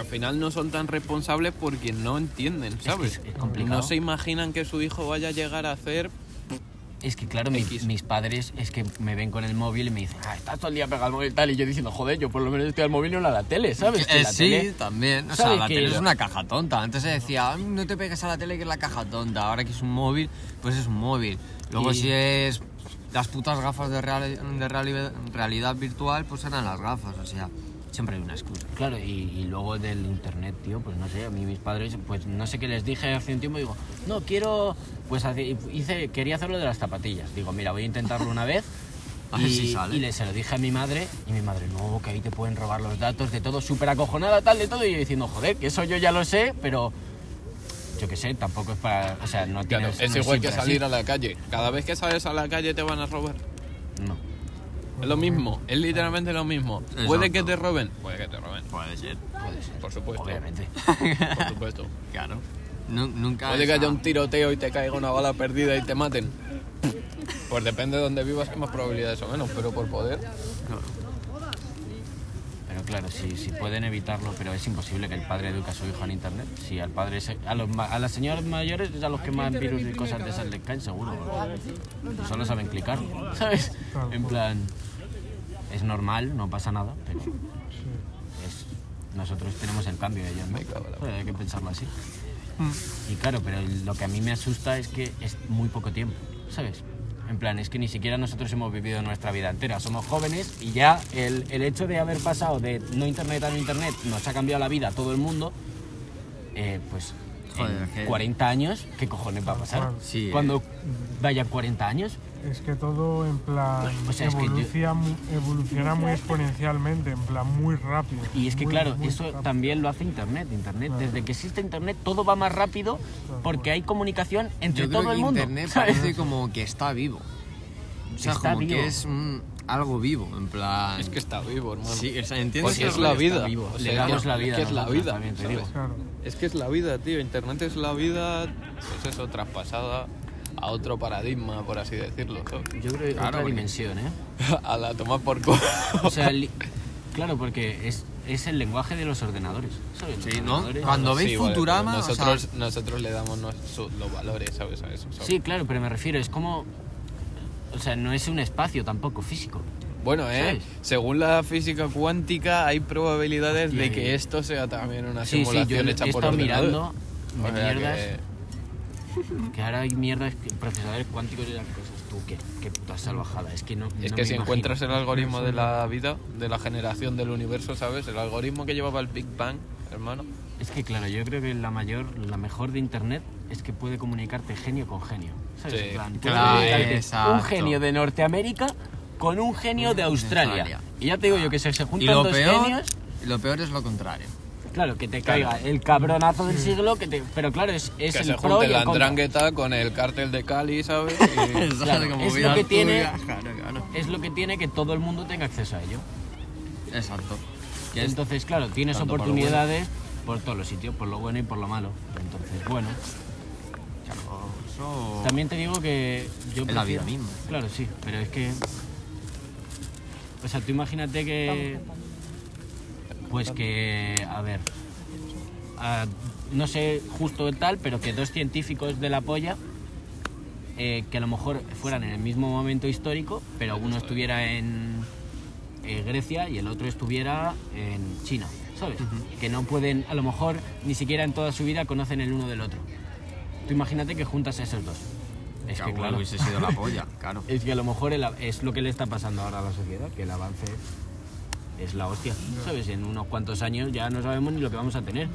al final no son tan responsables porque no entienden, que ¿sabes? es- es complicado. No se imaginan que su hijo vaya a llegar a hacer Es que claro, mi- X. mis padres es que me ven con el móvil y me dicen, ah, estás todo el día pegado al móvil y tal. Y yo diciendo, joder, yo por lo menos estoy al móvil y no a la tele, ¿sabes? Que Eh, la sí, tele- también. O sea, ¿sabes la que tele es una caja tonta. Antes se decía, "Ay, no te pegues a la tele que es la caja tonta. Ahora que es un móvil, pues es un móvil. Luego Y- si es las putas gafas de, real- de reali- realidad virtual, pues eran las gafas. O sea, siempre hay una excusa. Claro, y, y luego del internet, tío, pues no sé, a mí mis padres, pues no sé qué les dije hace un tiempo, digo, no, quiero, pues hice, quería hacerlo de las zapatillas. Digo, mira, voy a intentarlo una vez. Y, si sale. y le, se lo dije a mi madre, y mi madre, no, que ahí te pueden robar los datos de todo, súper acojonada, tal, de todo, y yo diciendo, joder, que eso yo ya lo sé, pero yo qué sé, tampoco es para, o sea, no Claro, tienes... es no igual que salir así. a la calle. Cada vez que sales a la calle te van a robar. No. Es lo mismo, es literalmente lo mismo. Exacto. ¿Puede que te roben? Puede que te roben. Puede ser. Puede ser, Por supuesto. obviamente. Por supuesto. Claro. Nu- nunca. Puede que haya un tiroteo y te caiga una bala perdida y te maten. Pues depende de dónde vivas, que más probabilidades o menos, pero por poder. Pero claro, si, si pueden evitarlo, pero es imposible que el padre eduque a su hijo en internet. Si al padre, se- a, los, ma- a las señoras mayores es a los que más virus y cosas de esas les caen seguro. Solo saben clicar, ¿sabes? En plan, es normal, no pasa nada, pero es, nosotros tenemos el cambio de ellos, ¿no? Hay que pensarlo así. Y claro, pero lo que a mí me asusta es que es muy poco tiempo, ¿sabes? En plan, es que ni siquiera nosotros hemos vivido nuestra vida entera. Somos jóvenes y ya el, el hecho de haber pasado de no internet a no internet nos ha cambiado la vida a todo el mundo. Eh, pues Joder, en que- 40 años, ¿qué cojones va a pasar? Sí, eh. Cuando vaya 40 años, Es que todo en plan O sea, es que yo- evoluciona, mu- evoluciona muy exponencialmente, en plan muy rápido. Y es que muy, claro, muy eso rápido. también lo hace Internet. Internet, Claro. desde que existe Internet, todo va más rápido porque hay comunicación entre Yo creo todo que el mundo. Internet ¿sabes? parece como que está vivo. O sea, Está como vivo. que es un- algo vivo, en plan. Es que está vivo, hermano. Sí, o sea, entiendes Porque que es la vida. vivo. O Le sea, damos la vida. Es que es la vida. también, te digo. Claro. Es que es la vida, tío. Internet es la vida, pues eso, traspasada a otro paradigma, por así decirlo. ¿sabes? Yo creo que Claro, otra porque- dimensión, ¿eh? A la tomar por culo. O sea, li- claro, porque es, es el lenguaje de los ordenadores. ¿sabes? Los Sí, ¿no? ordenadores- Cuando veis Sí, vale, Futurama, pero o sea- nosotros, nosotros le damos su- los valores, ¿sabes? A eso. ¿sabes? Sí, claro, pero me refiero, es como. O sea, no es un espacio tampoco físico. Bueno, ¿eh? ¿Sabes? Según la física cuántica, hay probabilidades de que esto sea también una Sí, sí, yo simulación he hecha por estado ordenador. mirando de O sea mierdas. que- Que ahora hay mierdas, que- procesadores cuánticos y las cosas. Tú, qué, qué puta salvajada. Es que no. Es no que me si imagino. encuentras el algoritmo de la vida, de la generación del universo, ¿sabes? El algoritmo que llevaba el Big Bang, hermano. Es que claro, yo creo que la mayor, la mejor de internet es que puede comunicarte genio con genio. ¿Sabes? Sí. Plan, Claro, exacto. un genio de Norteamérica con un genio de Australia. Australia. Y ya te digo yo que se, se Y juntan lo dos peor, genios. lo peor es lo contrario. Claro, que te caiga el cabronazo del siglo, que te, pero claro, es, es que el se pro junte y el la contra. andrangueta con el cártel de Cali, ¿sabes? Y- Claro, Como es lo que tiene- tuya, Claro, claro. Es lo que tiene que todo el mundo tenga acceso a ello. Exacto. Y entonces, claro, tienes tanto por lo oportunidades por todos los sitios, por lo bueno y por lo malo. Entonces, bueno. Eso. También te digo que yo Es la vida misma. Claro, sí, pero es que... O sea, tú imagínate que... Pues que, a ver... no sé justo tal, pero que dos científicos de la polla, eh, que a lo mejor fueran en el mismo momento histórico, pero uno estuviera en eh, Grecia y el otro estuviera en China, ¿sabes? Que no pueden, a lo mejor, ni siquiera en toda su vida conocen el uno del otro. Tú imagínate que juntas a esos dos. Es que, Claro, claro, hubiese sido la polla, claro. es que a lo mejor el es lo que le está pasando ahora a la sociedad, que el avance es la hostia, ¿sabes? En unos cuantos años ya no sabemos ni lo que vamos a tener.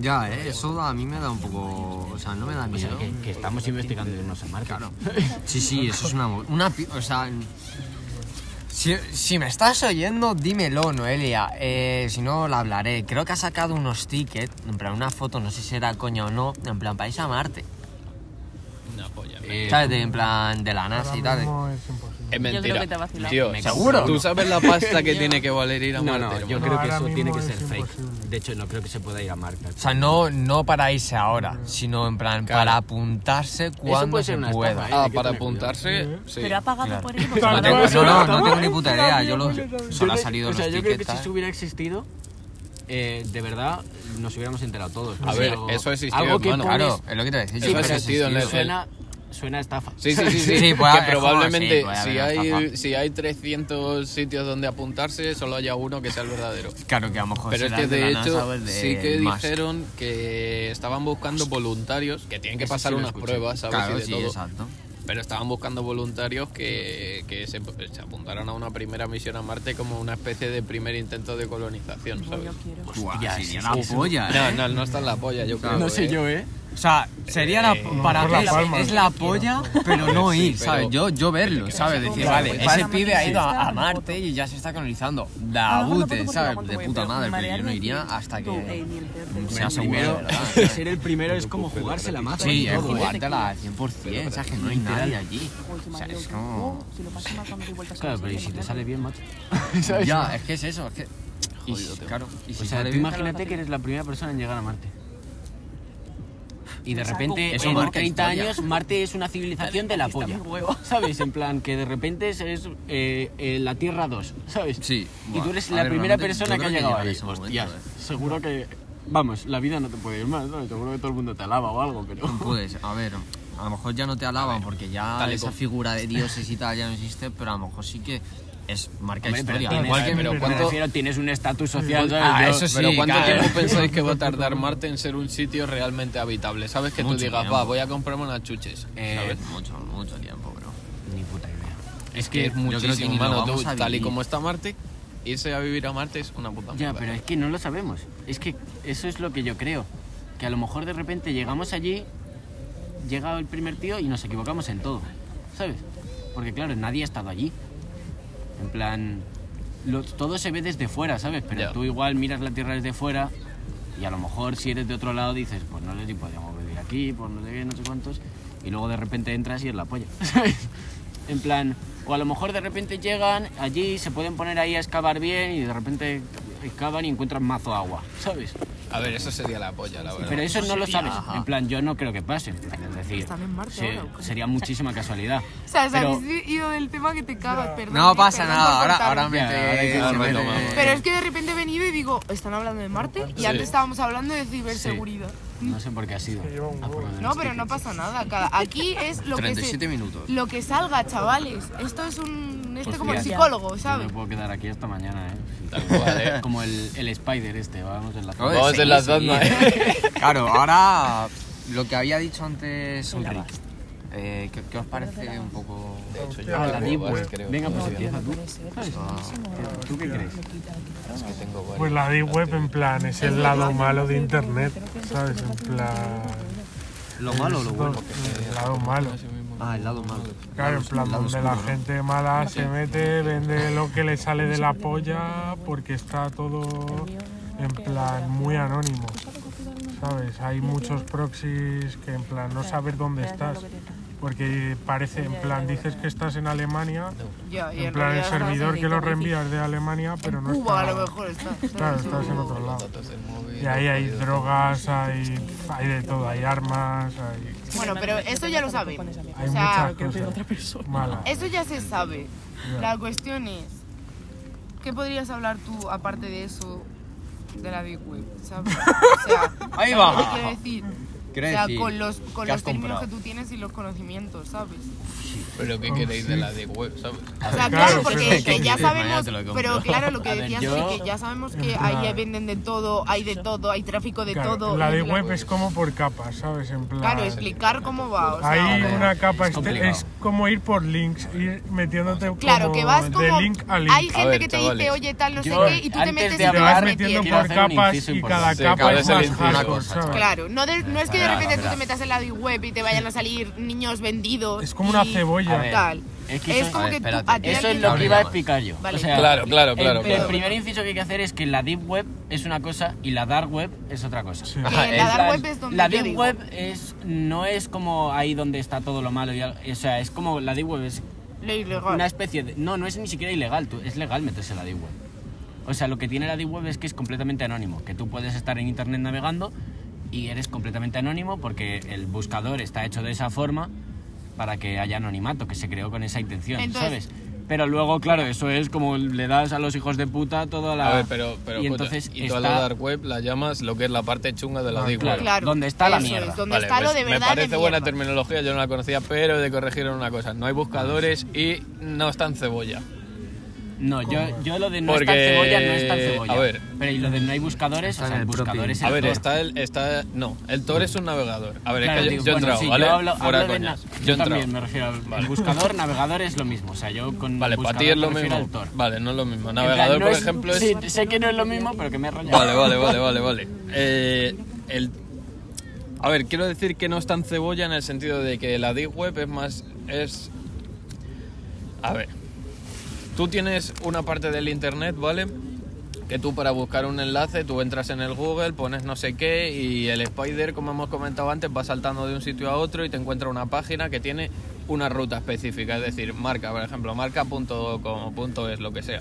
Ya, ¿eh? Eso a mí me da un poco. O sea, no me da O sea, miedo. que, que estamos investigando irnos a Marte. Claro. Sí, sí, eso es una. una o sea. Si, si me estás oyendo, dímelo, Noelia. Eh, si no, la hablaré. Creo que ha sacado unos tickets, en plan, una foto, no sé si era coña o no, en plan, para irse a Marte. Una polla. Eh, ¿Sabes? De, en plan, de la NASA y tal. mismo es imposible. Es mentira. creo que te. Tío, ¿Seguro? ¿Tú sabes la pasta que tiene que valer ir a No, Marte? no, yo hermano? creo que ahora eso tiene que es ser fake. imposible. De hecho, no creo que se pueda ir a Marte. O sea, no, no para irse ahora, sino en plan, Claro. para apuntarse cuando puede se una pueda. estafa, ¿eh? Ah, para apuntarse, sí. Pero ha pagado Claro. por ello. No tengo, no, no, no tal tengo ni puta idea. Yo lo, Yo solo ha salido o sea, los yo creo que tickets. si tal. hubiera existido, eh, de verdad nos hubiéramos enterado todos. A ver, algo- eso existió, Algo que hermano. pones- Claro, es lo que te voy a decir. Eso yo ha existido en existió. el- suena, suena a estafa. Sí, sí, sí, sí. Sí, puede que probablemente sí, haber si, hay, si hay 300 sitios donde apuntarse, solo haya uno que sea el verdadero. Claro que a lo mejor Pero es que de hecho de sí que Musk. dijeron que estaban buscando voluntarios, que tienen que Eso pasar sí unas pruebas, ¿sabes? Claro, y de sí, todo. exacto. Pero estaban buscando voluntarios que, que se, se apuntaran a una primera misión a Marte como una especie de primer intento de colonización, ¿sabes? Yo quiero. Hostia, sí, sería sí, la sí. polla, No, ¿eh? no, no está en la polla, yo creo. No sé ¿eh? yo, ¿eh? O sea, sería la, para por la mí es- la polla, pero no Sí, ir, pero- ¿sabes? Yo, yo verlo, ¿sabes? Decir, Claro, vale, ese para pibe ha ido a, Marte y ya se está colonizando. A lo mejor Da no bute, puedo ¿sabes? De puta madre, pero yo no iría hasta que ni el peor sea seguro, ser el primero es como jugársela más. Sí, es todo, ¿eh? jugártela al 100%, ¿sabes? Que no hay nadie allí. O sea, es como... Claro, la pero ¿y si te sale bien, macho? Ya, es que es eso, es que... Jodido, claro, y si O sea, sale tú bien... imagínate que eres la primera persona en llegar a Marte. Y de repente, en marca 30 historia. años, Marte es una civilización de la polla. ¿Sabes? En plan, que de repente es, eh, eh, la Tierra 2, ¿sabes? Sí. Y Buah, tú eres la ver, primera persona que ha llegado ahí. Hostias, eh. seguro que... Vamos, la vida no te puede ir mal, ¿sabes? Seguro que todo el mundo te alaba o algo, pero... Puedes, a ver, a lo mejor ya no te alaban porque ya esa figura de dioses y tal ya no existe, pero a lo mejor sí que es marca Hombre, pero historia. Igual que pero me ¿cuánto- refiero, tienes un estatus social, ¿sabes? Ah, Yo- eso sí, Pero ¿cuánto claro. tiempo pensáis que va a tardar Marte en ser un sitio realmente habitable? ¿Sabes? Que tú digas, tiempo. va, voy a comprarme unas chuches. Eh, ¿sabes? mucho, mucho tiempo, bro. Ni puta idea. Es que es yo creo que muchísimo, mano. Tú, a tal y como está Marte, irse a vivir a Marte es una puta Ya, pero es que no lo sabemos. Es que eso es lo que yo creo. Que a lo mejor de repente llegamos allí, llega el primer tío y nos equivocamos en todo. ¿Sabes? Porque claro, nadie ha estado allí. En plan, lo- todo se ve desde fuera, ¿sabes? Pero tú igual miras la Tierra desde fuera y a lo mejor si eres de otro lado dices, pues no sé si podríamos vivir aquí, por no sé qué, no sé cuántos. Y luego de repente entras y es la polla. ¿Sabes? En plan, o a lo mejor de repente llegan allí, se pueden poner ahí a excavar bien y de repente excavan y encuentran mazo agua, ¿sabes? A ver, eso sería la polla, la verdad. Pero eso no lo sabes. Ajá. En plan, yo no creo que pase. Es decir, Están en Marte se- ahora, ¿o qué? sería muchísima casualidad. O sea, os Pero- habéis ido del tema que te cagas, perdón. No eh, pasa perdón nada, ahora, cortaros. ahora me Ya, ahora te... que lo se me- retomamos. Pero es que de repente he venido y digo, ¿están hablando de Marte? Y Sí. antes estábamos hablando de ciberseguridad. No sé por qué ha sido. Ah, No, pero no pasa nada. Cada, aquí es lo que, 37 se, minutos. lo que salga, chavales. Esto es un... Este Pues como el psicólogo, Yo ¿sabes? me puedo quedar aquí hasta mañana, ¿eh? Tal cual, ¿eh? Como el, el Spider este, vamos en la Oye, Vamos sí, enlazando, sí. ¿eh? Claro, ahora lo que había dicho antes Ulrich, eh, ¿qué, qué os parece un poco...? De hecho, yo Ah, la tengo varias, Web. creo. Venga, pues empieza tú. es buenísimo. ¿Tú qué crees? Es que tengo varias. Pues la Deep Web en plan es el lado malo de internet, ¿sabes? En plan... ¿Lo malo o lo bueno? El lado malo. Ah, el lado malo. Claro, en plan donde la gente mala se mete, vende lo que le sale de la polla porque está todo en plan muy anónimo. ¿Sabes? Hay muchos proxies que en plan no saber dónde estás. Porque parece, en plan, dices que estás en Alemania, Ya, en plan el servidor que lo reenvías de Alemania, pero no Cuba a lo está... mejor está. Claro, estás en otro lado. Y ahí hay drogas, hay, hay de todo, hay armas, hay, Bueno, pero eso ya lo sabemos. hay O sea, muchas cosas malas. Eso ya se sabe. La cuestión es, ¿qué podrías hablar tú aparte de eso de la Big Web? ¿sabes? O sea, Ahí ¿sabes va. decir? Quiero o sea, decir, con los, con ¿qué los términos que comprado? tú tienes y los conocimientos, ¿sabes? Pero ¿qué queréis de la de web, sabes? O sea, Claro, claro, porque que ya sabemos, pero claro, lo que decías yo- es que ya sabemos que ahí venden de todo, hay de todo, hay tráfico de Claro, todo. la de web es como por capas, ¿sabes? En plan... Claro, explicar cómo va, o sea, Hay una capa, es este- es como ir por links, ir metiéndote Claro, como que vas como... de link a link. Hay gente ver, que te chavales. dice, oye, tal, no sé qué, y tú te metes de y te vas metiendo por capas y cada capa es más. Claro, no, de- no es que de repente tú te metas en la Deep Web y te vayan a salir niños vendidos. Es como una cebolla. Ver, Tal. es que Es eso- como a ver, que tú, a ti Eso es alguien lo que iba a explicar yo. Vale. O sea, Claro, claro, claro, el, claro. el primer inciso que hay que hacer es que la Deep Web es una cosa y la Dark Web es otra cosa. Sí. Que Ajá, la Dark Web es donde la yo Deep digo. Web es, no es como ahí donde está todo lo malo. Y, al- o sea, es como la Deep Web es Lo ilegal. una especie de... No, no es ni siquiera ilegal, tú, es legal meterse en la Deep Web. O sea, lo que tiene la Deep Web es que es completamente anónimo, que tú puedes estar en Internet navegando y eres completamente anónimo porque el buscador está hecho de esa forma para que haya anonimato, que se creó con esa intención, Entonces, ¿sabes? Pero luego, claro, eso es como le das a los hijos de puta toda la... A ver, pero, pero y escucha, entonces y tú a está... la dark web la llamas lo que es la parte chunga de la deep claro. web. Claro, donde está la mierda. es, Vale, está lo pues de verdad me parece de buena mierda. terminología, yo no la conocía, pero he de corregir una cosa. No hay buscadores y no está en cebolla. No, yo, yo lo de no Porque, está en cebolla no está en cebolla. a ver. Pero y lo de no hay buscadores, Está o sea, el buscador es el A ver, Tor. está el... Está, no, el Tor es un navegador. A ver, Claro, es que digo, yo, yo he bueno, entrado, sí, ¿vale? yo hablo, Fuera hablo de coñas. na- Yo he yo entrado. también me refiero al el buscador, navegador es lo mismo. O sea, yo con Vale, para ti es lo mismo. Vale, no es lo mismo. En plan, Navegador, no por es- ejemplo, es... Sí, sé que no es lo mismo, pero que me he rayado. Vale, vale, vale, vale, vale. Eh, el... A ver, quiero decir que no es tan cebolla en el sentido de que la Deep Web es más... es... A ver. Tú tienes una parte del Internet, ¿vale? Que tú para buscar un enlace, tú entras en el Google, pones no sé qué y el Spider, como hemos comentado antes, va saltando de un sitio a otro y te encuentra una página que tiene una ruta específica. Es decir, marca, por ejemplo, marca.com, punto es, lo que sea.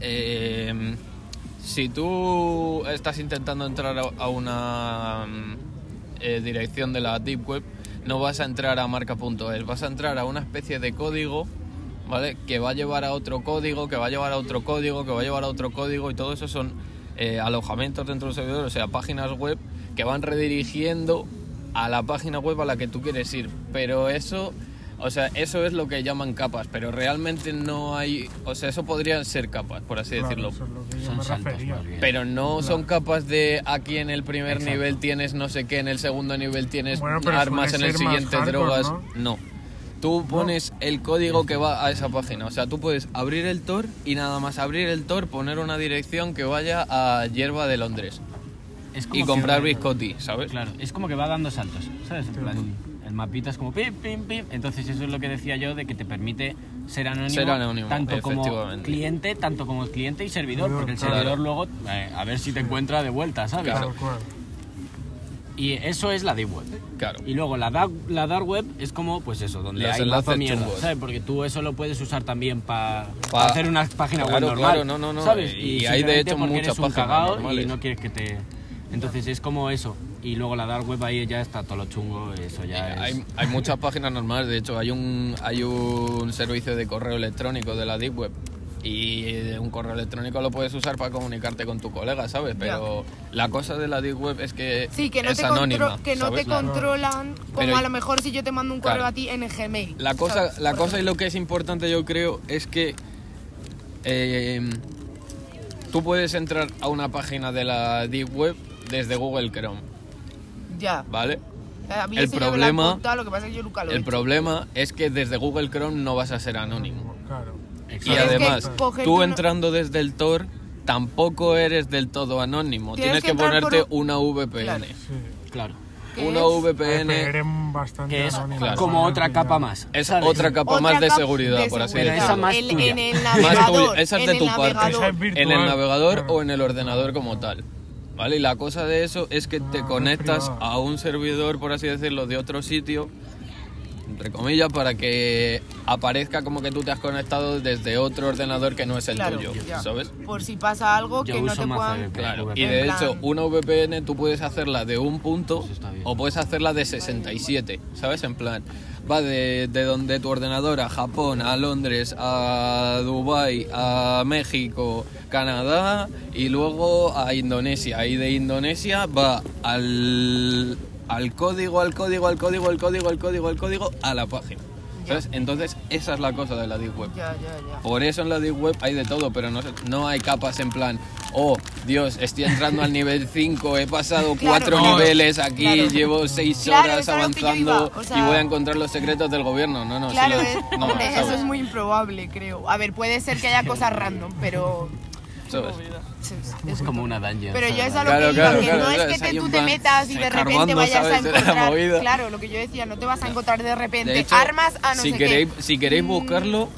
Eh, si tú estás intentando entrar a- a una mm, eh, dirección de la Deep Web, no vas a entrar a marca.es, vas a entrar a una especie de código, ¿vale? Que va a llevar a otro código, que va a llevar a otro código, que va a llevar a otro código, y todo eso son eh, alojamientos dentro del servidor, o sea, páginas web que van redirigiendo a la página web a la que tú quieres ir. Pero eso, o sea, eso es lo que llaman capas, pero realmente no hay, o sea, eso podrían ser capas, por así Claro, decirlo. eso es lo que yo Son me saltos refería. más bien. Pero no son capas de aquí en el primer Exacto. nivel tienes no sé qué, en el segundo nivel tienes Bueno, armas, en el siguiente hardcore, drogas. ¿no? ¿no? Tú pones el código que va a esa página. O sea, tú puedes abrir el Tor y nada más abrir el Tor poner una dirección que vaya a Hierba de Londres Es como y que- comprar biscotti, ¿sabes? Claro, es como que va dando saltos, ¿sabes? En plan, el mapita es como pim, pim, pim. Entonces eso es lo que decía yo de que te permite ser anónimo, Ser anónimo, tanto como efectivamente. cliente, tanto como cliente y servidor, porque el claro. servidor luego eh, a ver si te encuentra de vuelta, ¿sabes? Claro. Tal cual. Y eso es la deep web. Claro. Y luego la dark, la dark web es como, pues eso, donde Los hay enlaces mierda, chungos. ¿sabes? Porque tú eso lo puedes usar también para Pa- hacer una página web Claro, normal, claro, no, no, no, ¿sabes? y hay, de hecho, muchas páginas normales. y no quieres que te... Entonces es como eso. Y luego la dark web ahí ya está todo lo chungo, eso ya es... Hay, hay muchas páginas normales, de hecho hay un, hay un servicio de correo electrónico de la Deep Web y un correo electrónico lo puedes usar para comunicarte con tu colega, ¿sabes? Pero la cosa de la Deep Web es que Sí, que no, es te, anónima, que no ¿sabes? te controlan como Pero- a lo mejor si yo te mando un correo Claro. a ti en Gmail. La cosa, ¿sabes? la cosa y lo que es importante yo creo es que eh, tú puedes entrar a una página de la Deep Web desde Google Chrome, Ya. ¿vale? A mí el problema- lo que pasa es que yo nunca lo El problema es que desde Google Chrome no vas a ser anónimo. Claro. Y Es que además, tú entrando desde el Tor tampoco eres del todo anónimo. Tienes Tienes, que que, entrar por ponerte un- una VPN. Claro. Sí. Claro. ¿Qué Una es? VPN bastante Que es claro. como otra capa más. es ¿sabes? otra capa Otra más de seguridad, de por así seguridad. esa decirlo. más El-. En el navegador. esa es de tu parte. En el navegador claro. o en el ordenador como tal. ¿Vale? Y la cosa de eso es que te Ah, conectas a un servidor, por así decirlo, de otro sitio, entre comillas, para que aparezca como que tú te has conectado desde otro ordenador que no es el Claro, tuyo, ya. ¿sabes? Por si pasa algo Yo que no te puedan... Claro, VPN. y de plan- hecho, una VPN tú puedes hacerla de un punto o puedes hacerla de 67, ¿sabes? En plan, va de, de donde tu ordenador a Japón, a Londres, a Dubai, a México, Canadá y luego a Indonesia. Y de Indonesia va al, al código, al código, al código, al código, al código, al código, a la página. ¿Sabes? Entonces, esa es la cosa de la Deep Web. Ya, ya, ya. Por eso en la Deep Web hay de todo, pero no, se- no hay capas en plan, oh, Dios, estoy entrando al nivel 5, he pasado Claro. cuatro No, niveles aquí, claro. llevo seis Claro, horas avanzando iba, o sea- y voy a encontrar los secretos del gobierno. No, no, Claro, no, hombre, eso es muy improbable, creo. A ver, puede ser que haya cosas random, pero... ¿Sabes? Es- Es como una dungeon. Pero yo es a lo Claro, que iba, claro, que claro, no es que te- tú te metas y de repente vayas a encontrar... Claro, lo que yo decía, no te vas a encontrar de repente De hecho, armas a no si sé queréis, qué. si queréis Mm, buscarlo,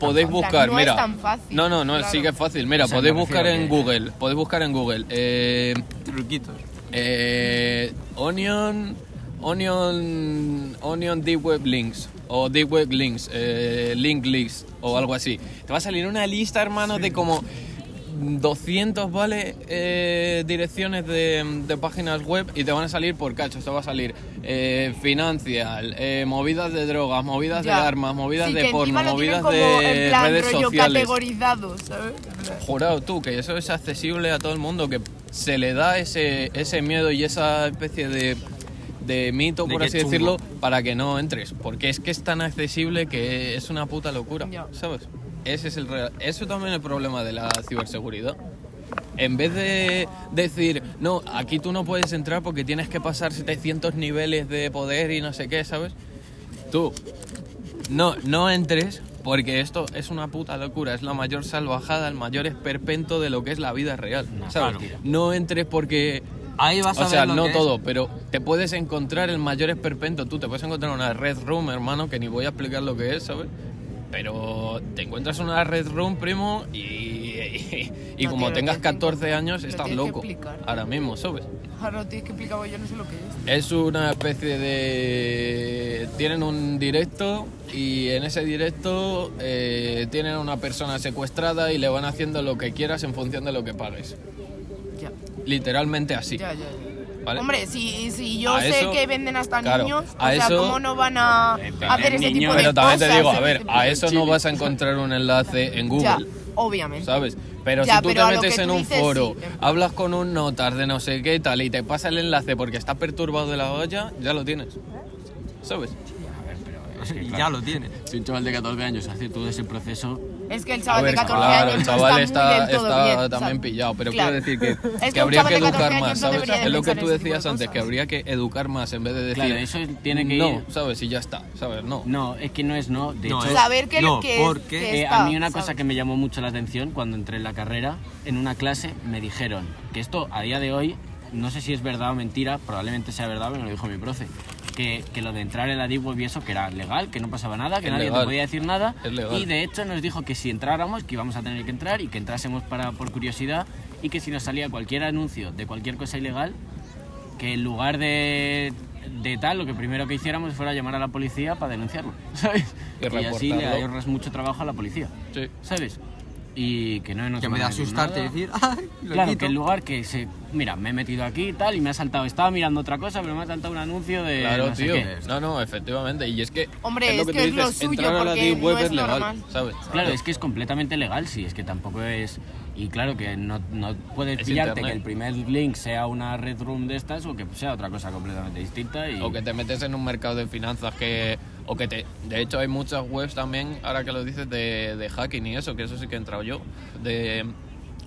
podéis buscar, no mira. es tan fácil. No, no, no, claro. sí que es fácil. Mira, O sea, podéis buscar en que- Google, podéis buscar en Google. Eh, Truquitos. Eh, Onion, Onion, Onion Deep Web Links o Deep Web Links, eh, Link List o algo así. Te va a salir una lista, hermano, de como 200, ¿vale? Eh, direcciones de, de páginas web y te van a salir por cachos. Te va a salir eh, financial, eh, movidas de drogas, movidas Ya. de armas, movidas Sí, de porno, movidas como, de en plan, redes rollo sociales. categorizado, ¿sabes? Jurado tú, que eso es accesible a todo el mundo, que se le da ese, ese miedo y esa especie de, de mito, De por así chungo. decirlo, para que no entres. Porque es que es tan accesible que es una puta locura, Ya. ¿sabes? Ese es el real- Eso también es el problema de la ciberseguridad. En vez de decir, no, aquí tú no puedes entrar porque tienes que pasar 700 niveles de poder y no sé qué, ¿sabes? Tú, no, no entres porque esto es una puta locura, es la mayor salvajada, el mayor esperpento de lo que es la vida real, ¿sabes? claro. No entres porque... Ahí vas a O sea, ver lo no que es. todo, pero te puedes encontrar el mayor esperpento. Tú te puedes encontrar una red room, hermano, que ni voy a explicar lo que es, ¿sabes? Pero te encuentras una red room, primo, y, y, y No, como tío, tengas tienes que 14 años, estás loco. explicar. Ahora mismo, ¿sabes? Ahora tienes que explicar, yo no sé lo que es. Es una especie de... Tienen un directo y en ese directo eh, tienen a una persona secuestrada y le van haciendo lo que quieras en función de lo que pagues. Ya, Literalmente así. ya, ya. ¿Vale? Hombre, si, si yo A sé eso- que venden hasta claro, niños, o a sea, ¿cómo no van a hacer ese tipo niños, de Pero también te cosas? digo, a ver, a eso no vas a encontrar un enlace en Google. Ya, obviamente. ¿Sabes? Pero Ya, si tú pero a te metes en un dices, foro, sí. hablas con un notar de no sé qué tal y te pasa el enlace porque está perturbado de la olla, ya lo tienes. ¿Sabes? Es que, Y claro, ya lo tiene. Si un chaval de 14 años hace todo ese proceso, Es que el chaval ver, de 14 claro, años el chaval no está, está, muy del todo está bien, también ¿sabes? pillado, pero Claro. quiero decir que, Es que que habría que de 14 educar más, no ¿sabes? de Es lo que tú tipo de decías antes, que habría que educar más en vez de decir, Claro, eso tiene que no, ir- ¿sabes? Y ya está, ¿sabes? No. no, es que no es no. De No, hecho, es- Saber que, No, que, porque- que Eh, está, a mí una cosa ¿sabes? que me llamó mucho la atención cuando entré en la carrera, en una clase me dijeron que esto a día de hoy, no sé si es verdad o mentira, probablemente sea verdad, me lo dijo mi profe, que, que lo de entrar en la Deep Web y eso que era legal, que no pasaba nada, que Es nadie te legal. podía decir nada, Es legal. y de hecho nos dijo que si entráramos, que íbamos a tener que entrar y que entrásemos para, por curiosidad, y que si nos salía cualquier anuncio de cualquier cosa ilegal, que en lugar de, de tal, lo que primero que hiciéramos fuera llamar a la policía para denunciarlo, ¿sabes? Y Y, así le ahorras mucho trabajo a la policía. Sí. ¿sabes? Y que no nos Que en van vez de a decir asustarte y decir, ¡ay! Lo Claro, quito". que en lugar que se... Mira, me he metido aquí y tal y me ha saltado... Estaba mirando otra cosa, pero me ha saltado un anuncio de... Claro, no sé tío. qué. No, no, efectivamente. Y es que. Hombre, lo es que que tú es lo dices, suyo, entrar a la Deep Web no es es legal, normal. ¿sabes? Claro, es que es completamente legal, sí, es que tampoco es... Y claro que no, no puedes Es pillarte internet. que el primer link sea una red room de estas o que sea otra cosa completamente distinta y... O que te metes en un mercado de finanzas que. O que te. De hecho, hay muchas webs también, ahora que lo dices, de, de hacking y eso, que eso sí que he entrado yo. De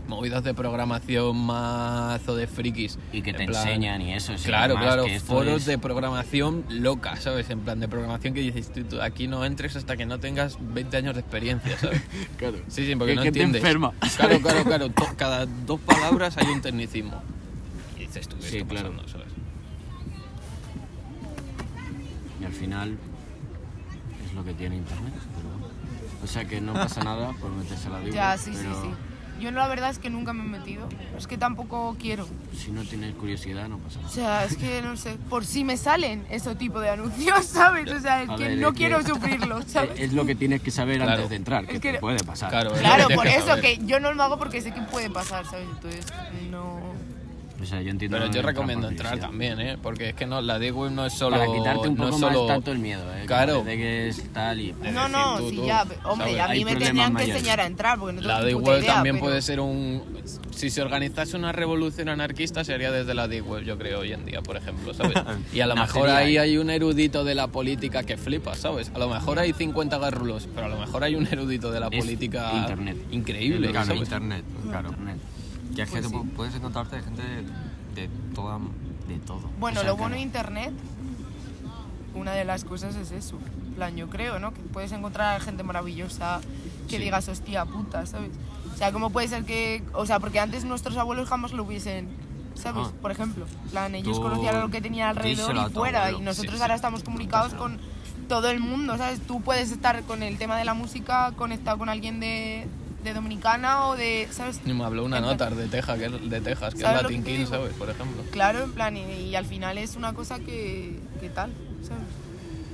movidas de programación mazo de frikis. Y que te plan- enseñan y eso. sí, Claro, claro, foros es- de programación loca, ¿sabes? En plan de programación que dices, tú, tú aquí no entres hasta que no tengas 20 años de experiencia, ¿sabes? Claro. Sí, sí, porque Que- no que te entiendes. enferma. Claro, claro, claro. to- cada dos palabras hay un tecnicismo. Y dices tú, ¿qué Sí, está claro. pasando, ¿sabes? Y al final es lo que tiene internet. pero. O sea que no pasa nada por meterse a la Deep Ya, sí, sí, pero sí. Yo la verdad es que nunca me he metido. Es que tampoco quiero. Si no tienes curiosidad no pasa O nada. sea, es que no sé, por si me salen ese tipo de anuncios, ¿sabes? O sea, es A que ver, no es que- quiero sufrirlo, ¿sabes? Es lo que tienes que saber Claro. antes de entrar, que, Es que- te puede pasar. Claro, Claro, que por eso saber. que yo no lo hago porque sé que puede pasar, ¿sabes? Entonces, no... O sea, yo entiendo. Pero yo recomiendo entrar también, ¿eh? Porque es que no, la Deep Web no es solo. Para quitarte un no poco solo, más tanto el miedo, ¿eh? Que Claro. parece que es tal y. De No, decir no, tú, sí, tú, ya, hombre, ¿sabes? a mí Hay me tendrían que enseñar a entrar, porque no tengo La puta Web idea, también pero- puede ser un. Si se organizase una revolución anarquista, sería desde la Deep Web, yo creo, hoy en día, por ejemplo, ¿sabes? Y a lo No, mejor sería ahí hay un erudito de la política que flipa, ¿sabes? A lo mejor hay 50 garrulos, pero a lo mejor hay un erudito de la Es política internet. increíble, Claro, ¿sabes? internet, claro. Internet. Que es que Pues te sí. pu- puedes encontrarte gente de, de toda... De todo. Bueno, O sea, lo bueno de que- internet, una de las cosas es eso. Plan, yo creo, ¿no? Que puedes encontrar gente maravillosa que Sí. digas, hostia puta, ¿sabes? O sea, ¿cómo puede ser que.? O sea, porque antes nuestros abuelos jamás lo hubiesen. ¿Sabes? Ah. Por ejemplo, plan, ellos Tú conocían lo que tenía alrededor y fuera, y nosotros sí. ahora estamos comunicados con todo el mundo, ¿sabes? Tú puedes estar con el tema de la música conectado con alguien de, de Dominicana o de. ¿Sabes? Y me habló una En plan- nota de Texas, que es, de Texas, que es ¿Sabes lo que Latin King? ¿sabes? Por ejemplo. Claro, en plan, y, y al final es una cosa que, que tal, ¿sabes?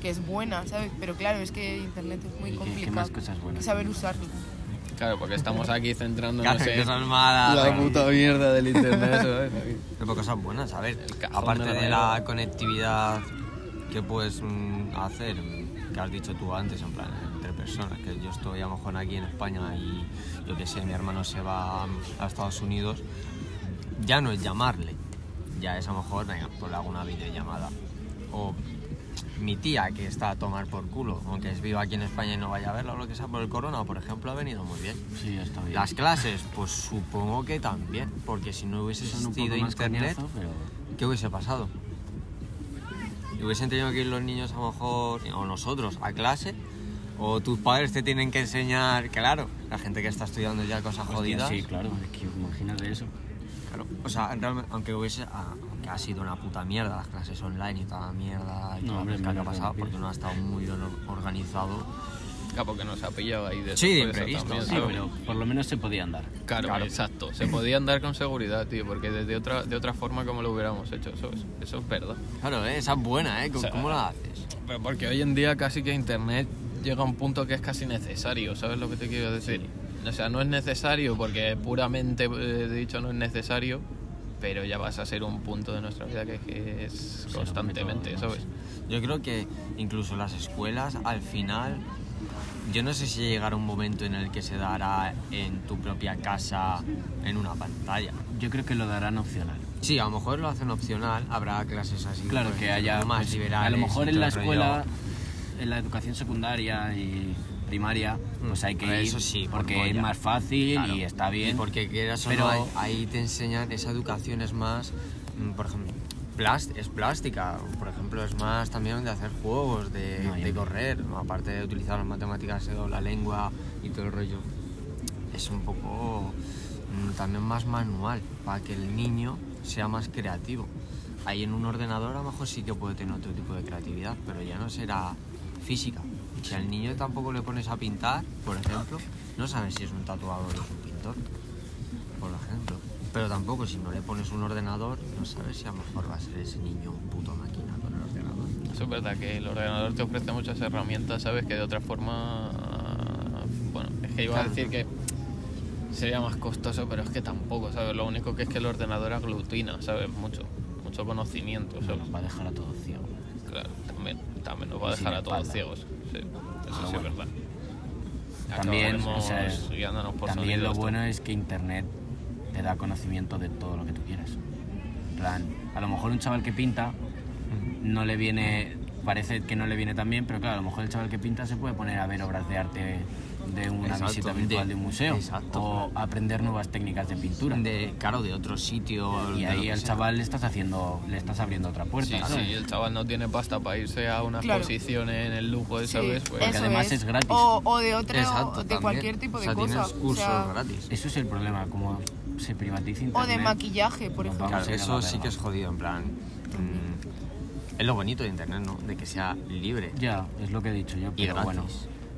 Que es buena, ¿sabes? Pero claro, es que Internet es muy ¿Y qué- qué complicado. más cosas buenas Saber usarlo. Claro, porque estamos aquí centrándonos Claro, en cosas malas, la puta mierda del internet, ¿sabes? Pero cosas buenas, a ver, aparte de la de mierda. la conectividad que puedes mm, hacer, que has dicho tú antes, en plan, personas, que yo estoy a lo mejor aquí en España y yo que sé, mi hermano se va a Estados Unidos, ya no es llamarle, ya es a lo mejor, venga, pues le hago una videollamada. O mi tía que está a tomar por culo, aunque es viva aquí en España y no vaya a verla o lo que sea por el corona, por ejemplo, ha venido muy bien. Sí, está bien. Las clases, pues supongo que también, porque si no hubiese existido internet, coñazo, pero... ¿qué hubiese pasado? Y hubiesen tenido que ir los niños a lo mejor, o nosotros, a clase, o tus padres te tienen que enseñar, claro, la gente que está estudiando ya cosas Hostia, jodidas. Sí, claro, es que imagínate eso. Claro, o sea, realmente, aunque hubiese, ah, aunque ha sido una puta mierda las clases online y toda la mierda y No, toda la que ha pasado, porque no ha estado muy bien organizado. Claro, porque nos ha pillado ahí de Sí, de imprevisto, también, Sí, ¿sabes? pero por lo menos se podía andar. Claro, Claro. exacto. Se podía andar con seguridad, tío, porque desde otra, de otra forma como lo hubiéramos hecho, eso es, eso es verdad. Claro, ¿eh? esa es buena, ¿eh? ¿Cómo, O sea, cómo la haces? Pero porque hoy en día casi que internet llega a un punto que es casi necesario, ¿sabes lo que te quiero decir? O sea, no es necesario porque puramente eh, dicho no es necesario, pero ya vas a ser un punto de nuestra vida que, que es constantemente, ¿sabes? Yo creo que incluso las escuelas al final, yo no sé si llegará un momento en el que se dará en tu propia casa en una pantalla. Yo creo que lo darán opcional. Sí, a lo mejor lo hacen opcional, habrá clases así. Claro, pues, que haya más pues, liberales. A lo mejor en la el rollo. En la educación secundaria y primaria, pues hay que ir eso sí, por porque es polla. más fácil Claro. y está bien. Y porque quieras pero no, ahí, ahí te enseñan, esa educación es más, mm, por ejemplo, plast- es plástica, por ejemplo, es más también de hacer juegos, de, No, de correr, aparte de utilizar las matemáticas o la lengua y todo el rollo. Es un poco mm, también más manual, para que el niño sea más creativo. Ahí en un ordenador a lo mejor sí que puede tener otro tipo de creatividad, pero ya no será física. Si al niño tampoco le pones a pintar, por ejemplo, no sabes si es un tatuador o es un pintor, por ejemplo. Pero tampoco si no le pones un ordenador, no sabes si a lo mejor va a ser ese niño un puto máquina con el ordenador. Eso es verdad que el ordenador te ofrece muchas herramientas, ¿sabes? Que de otra forma. Bueno, es que iba a decir que sería más costoso, pero es que tampoco, ¿sabes? Lo único que es que el ordenador aglutina, ¿sabes? Mucho, mucho conocimiento, ¿sabes? nos va a dejar a todos ciegos. Claro, también, también nos va a dejar a todos ciegos. Sí, eso Ah, sí bueno. es verdad. También, o Acabaremos sea, guiándonos por también lo bueno es que internet te da conocimiento de todo lo que tú quieras. Plan, a lo mejor un chaval que pinta no le viene, parece que no le viene tan bien, pero claro, a lo mejor el chaval que pinta se puede poner a ver obras de arte de una Exacto, visita virtual de- de un museo exacto. o aprender nuevas técnicas de pintura. De, claro, de otro sitio. y de ahí al sea. chaval le estás haciendo, le estás abriendo otra puerta. Sí, ¿sabes? sí, el chaval no tiene pasta para irse a una Claro. exposición en el lujo, ¿sabes? Sí, Pues, Porque además es gratis. O, o de otra, Exacto, o de también. cualquier tipo o de sea, cosa. Tienes cursos o, sea, gratis. Eso es el problema, como se privatiza o internet. de maquillaje, por ejemplo. Claro, eso sí que es jodido, en plan. mm, es lo bonito de internet, ¿no? De que sea libre. Ya, es lo que he dicho yo, Y pero gratis. bueno.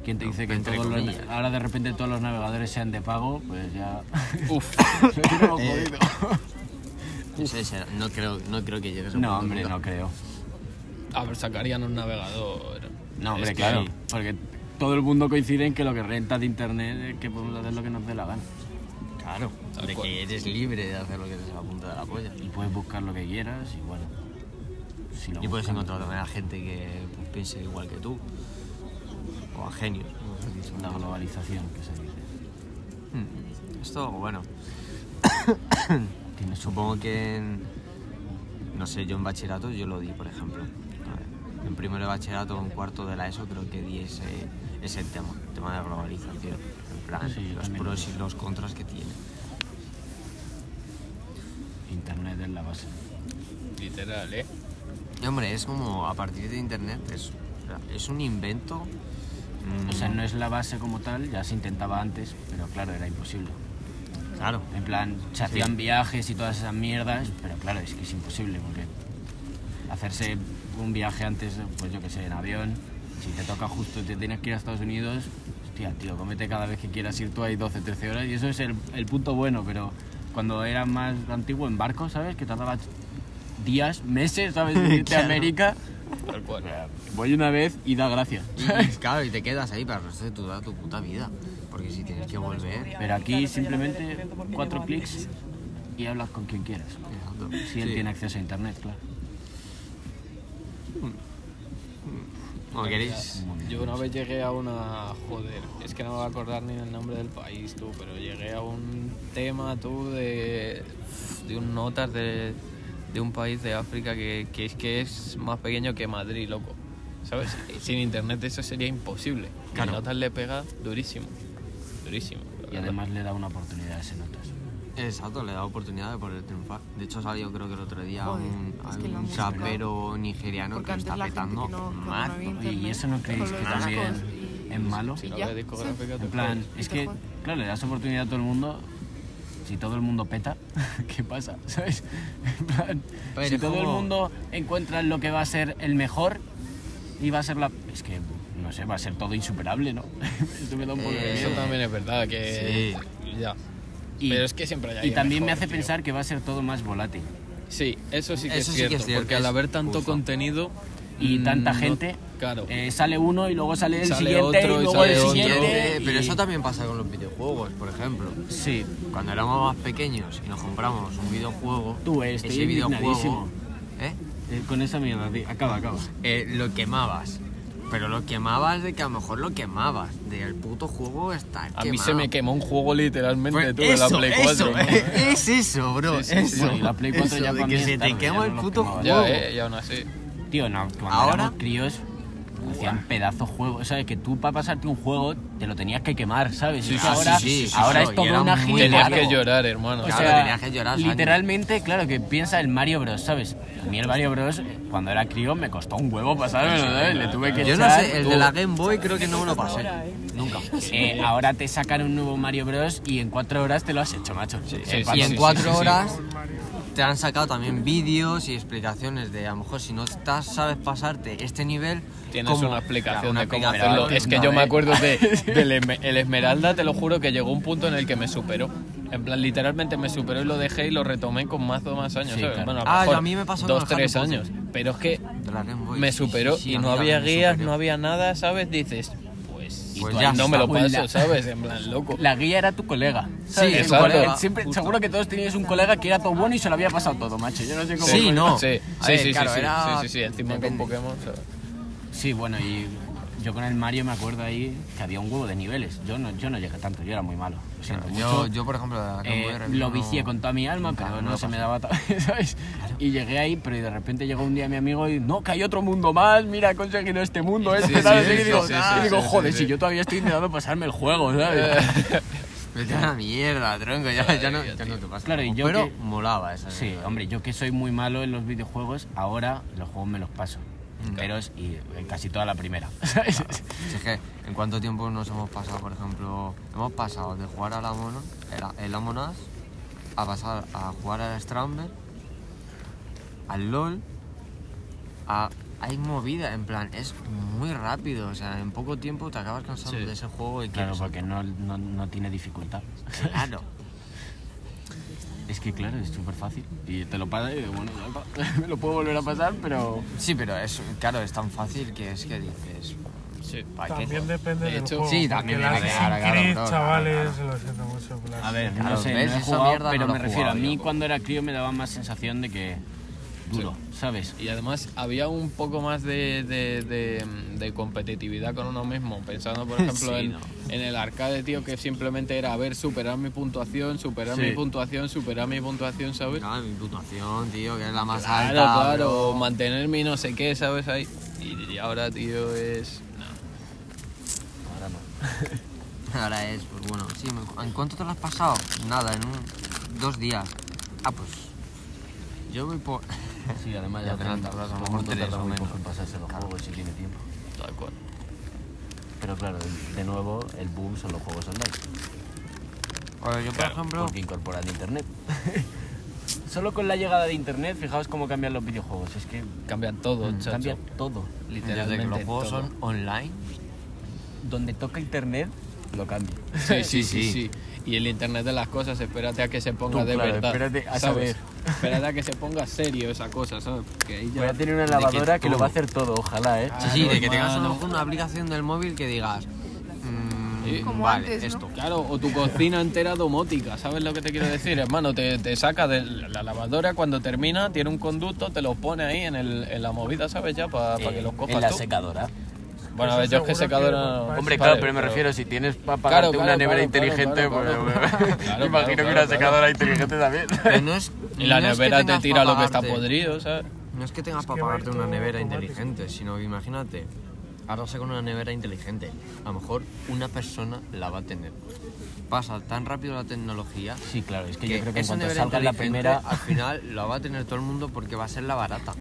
¿Quién te No, dice que todos los- ahora de repente todos los navegadores sean de pago? Pues ya... Uf, jodido. No, sé, no creo, no creo que llegue a ese No, hombre, nunca. no creo. a ver, sacarían un navegador. No, hombre, Es que claro. sí. Porque todo el mundo coincide en que lo que renta de internet es que podemos hacer lo que nos dé la gana. Claro, Tal de cual. que eres libre de hacer lo que te da la punta de la polla. Y puedes buscar lo que quieras y bueno. Si lo Y puedes buscas- encontrar también a gente que pues, piense igual que tú. O a genios. como se dice. La globalización que se dice. Hmm, Esto, bueno, Tienes supongo que en, no sé, yo en bachillerato yo lo di, por ejemplo. En primero de bachillerato o en cuarto de la ESO creo que di ese, ese tema, el tema de la globalización. En plan, Sí, los pros y los contras que tiene. Internet es la base. Literal, ¿eh? Y hombre, es como a partir de internet, es, es un invento. O sea, no es la base como tal, ya se intentaba antes, pero claro, era imposible. Claro. En plan, se hacían viajes y todas esas mierdas, pero claro, es que es imposible porque hacerse un viaje antes, pues yo que sé, en avión, si te toca justo te tienes que ir a Estados Unidos, hostia, tío, cómete cada vez que quieras ir tú ahí 12, 13 horas y eso es el, el punto bueno, pero cuando era más antiguo en barco, ¿sabes? Que tardabas días, meses, ¿sabes? De irte a Claro. América, Tal cual. voy una vez y da. Y, y claro, y te quedas ahí para el resto de tu, tu puta vida. Porque si tienes que volver. Pero aquí simplemente cuatro clics y hablas con quien quieras. Si él Sí. tiene acceso a internet, claro. ¿O queréis? Yo una vez llegué a una. Joder, es que no me voy a acordar ni el nombre del país, tú, pero llegué a un tema, tú, de. de un notas de, de un país de África que, que es que es más pequeño que Madrid, loco. ¿Sabes? Sin internet eso sería imposible. Claro. Y notas le pega durísimo. Durísimo. Y además le da una oportunidad a ese notas. Exacto, le da oportunidad de poder triunfar. De hecho, salió creo que el otro día Joder, un, es que la un rapero nigeriano Porque que lo está petando que no, no ¿Y eso no creéis que también es malo? Si no En plan, es que, claro, le das oportunidad a todo el mundo. Si todo el mundo peta, ¿qué pasa? ¿Sabes? En plan, Pero si todo el mundo encuentra lo que va a ser el mejor y va a ser la. Es que, no sé, va a ser todo insuperable, ¿no? Esto me da un poco de Eh, Eso también es verdad, que. Ya. Y- Pero es que siempre hay Y también me hace tío. pensar que va a ser todo más volátil. Sí, eso sí que, Eso es, sí que cierto, es cierto, porque al haber tanto contenido Y mm, tanta no- gente, claro. eh, sale uno y luego sale el Sale siguiente otro y luego sale el otro. siguiente. Eh, pero y- eso también pasa con los videojuegos, por ejemplo. Sí, Cuando éramos más pequeños y nos compramos un videojuego, Tú, eh, estoy ese videojuego. ¿eh? eh, con esa mierda, di- acaba, acaba. Eh, lo quemabas. Pero lo quemabas de que a lo mejor lo quemabas. De el puto juego está A quemado. mí se me quemó un juego literalmente Pues tú de la eso, Play eso, 4. ¿no? es eso, bro. Sí, sí, eso. Bueno, y la Play 4 Eso, ya de para que mí se te quema ya el puto juego. Ya, eh, y aún así. Tío, no, cuando Ahora- éramos críos hacían pedazos juegos. ¿Sabes? Que tú para pasarte un juego te lo tenías que quemar, ¿sabes? Sí, Es que ahora, sí, sí, ahora es era una agilidad. Tenías que llorar, hermano. O Claro, sea, tenías que llorar, Santi. literalmente, claro, que piensa el Mario Bros, ¿sabes? A mí el Mario Bros, eh, cuando era crío, me costó un huevo pasármelo, ¿sabes? Le tuve que Yo no sé, el de la Game Boy creo que no me lo pasé. Nunca. Eh, ahora te sacan un nuevo Mario Bros y en cuatro horas te lo has hecho, macho. sí, En sí, cuatro- Y en sí, cuatro sí, sí. horas te han sacado también vídeos y explicaciones de a lo mejor si no estás, sabes pasarte este nivel. Tienes cómo- una explicación de cómo hacerlo. Es que yo me acuerdo de, del el Esmeralda, te lo juro que llegó un punto en el que me superó. En plan, literalmente me superó y lo dejé y lo retomé con más o más años. Sí, ¿sabes? claro. Bueno, a Ah, mejor a mí me pasó dos, tres años. Pero es que me superó sí, sí, y no había guías, no había nada, ¿sabes? Dices, pues, ya no me lo paso, La- ¿sabes? En plan, loco. La guía era tu colega. Sí, ¿sabes? tu exacto. colega. Siempre, seguro que todos teníais un colega que era todo bueno y se lo había pasado todo, macho. Yo no sé cómo. Sí, no. Sí, sí, sí, sí, sí, sí, sí, sí, encima con Pokémon, ¿sabes? Sí, bueno, y yo con el Mario me acuerdo ahí que había un huevo de niveles. Yo no, yo no llegué tanto, yo era muy malo. Lo siento Yo, mucho. yo, por ejemplo, Eh, lo vicié con toda mi alma, nunca, pero no no se me daba, ¿sabes? Y llegué ahí, pero de repente llegó un día mi amigo y no, que hay otro mundo más, mira, he conseguido este mundo, este, Sí, tal", sí, y sí, digo, y digo, joder, si yo todavía estoy intentando pasarme el juego, ¿sabes? Vete a la mierda, tronco, ya, ya no, ya no te pasa. Claro, y yo Pero que- molaba esa. Sí, hombre, yo que soy muy malo en los videojuegos, ahora los juegos me los paso. Pero es- y en casi toda la primera. Si es que, ¿en cuánto tiempo nos hemos pasado, por ejemplo? Hemos pasado de jugar a la Mono, el, Us, a pasar a jugar al Stramber, al LOL, a... Hay movida, en plan, es muy rápido, o sea, en poco tiempo te acabas cansando Sí. de ese juego y Claro, porque no, no, no tiene dificultad. Claro. Es que claro, es súper fácil. Y te lo pasas y digo, bueno, ya me lo puedo volver a pasar, pero... Sí, pero es, claro, es tan fácil que es que dices... Sí. ¿para qué? También depende De del hecho- juego. Sí, también depende, claro, claro, chavales, claro. lo siento mucho. A ver, no sé, no he Esa jugado, mierda pero no me refiero, a mí yo. cuando era crío me daba más sensación de que duro, ¿sabes? Y además había un poco más de, de, de- de competitividad con uno mismo, pensando por ejemplo Sí, en, no. en el arcade, tío, que simplemente era, a ver, superar mi puntuación, superar Sí. mi puntuación, superar mi puntuación, ¿sabes? Claro, mi puntuación, tío, que es la más Claro, alta. claro, bro. mantener mi no sé qué, ¿sabes? Ahí. Y, y ahora, tío, es... no. Ahora no. Ahora es, pues bueno, sí, ¿en cuánto te lo has pasado? Nada, en un, dos días. Ah, pues yo voy por... Sí, además Ya ya adelanta, tarda, a lo todo el mejor mundo tres tarda muy poco en pasarse los juegos si tiene tiempo. Tal cual. Pero claro, de nuevo, el boom son los juegos online. Bueno, yo por ejemplo... Porque incorporan internet. Solo con la llegada de internet, fijaos cómo cambian los videojuegos. Es que Cambian todo, chacho. cambia todo. Literalmente Desde que los juegos todo. son online. Donde toca internet, lo cambia. Sí, sí, sí, sí. sí. Y el internet de las cosas, espérate a que se ponga Tú, de claro, verdad. espérate a ¿sabes? saber. Espérate a que se ponga serio esa cosa, ¿sabes? Porque ahí ya... Voy a tener una que lavadora que, lo va a hacer todo, ojalá, ¿eh? Sí, sí, de que tengas una aplicación del móvil que digas... mm, Sí. Como vale, antes, ¿no? esto. Claro, o tu cocina entera domótica, ¿sabes lo que te quiero decir? Hermano, te, te saca de la lavadora cuando termina, tiene un conducto, te lo pone ahí en, el, en la movida, ¿sabes? Ya, para que los cojas en la tú. secadora. Bueno, a ver, Eso yo es que secadora... no- Hombre, claro, pero me refiero, si tienes para pagarte claro, una nevera inteligente, claro, pues imagino claro, que claro, una secadora inteligente también. Pero no es, Y la no es que nevera te tira lo que está podrido, ¿sabes? No es que tengas Es para pagarte una nevera automático. inteligente, sino que imagínate, ahora con una nevera inteligente. A lo mejor una persona la va a tener. Pasa tan rápido la tecnología Sí, claro, es que, que yo creo que en cuanto salga la primera... al final la va a tener todo el mundo porque va a ser la barata.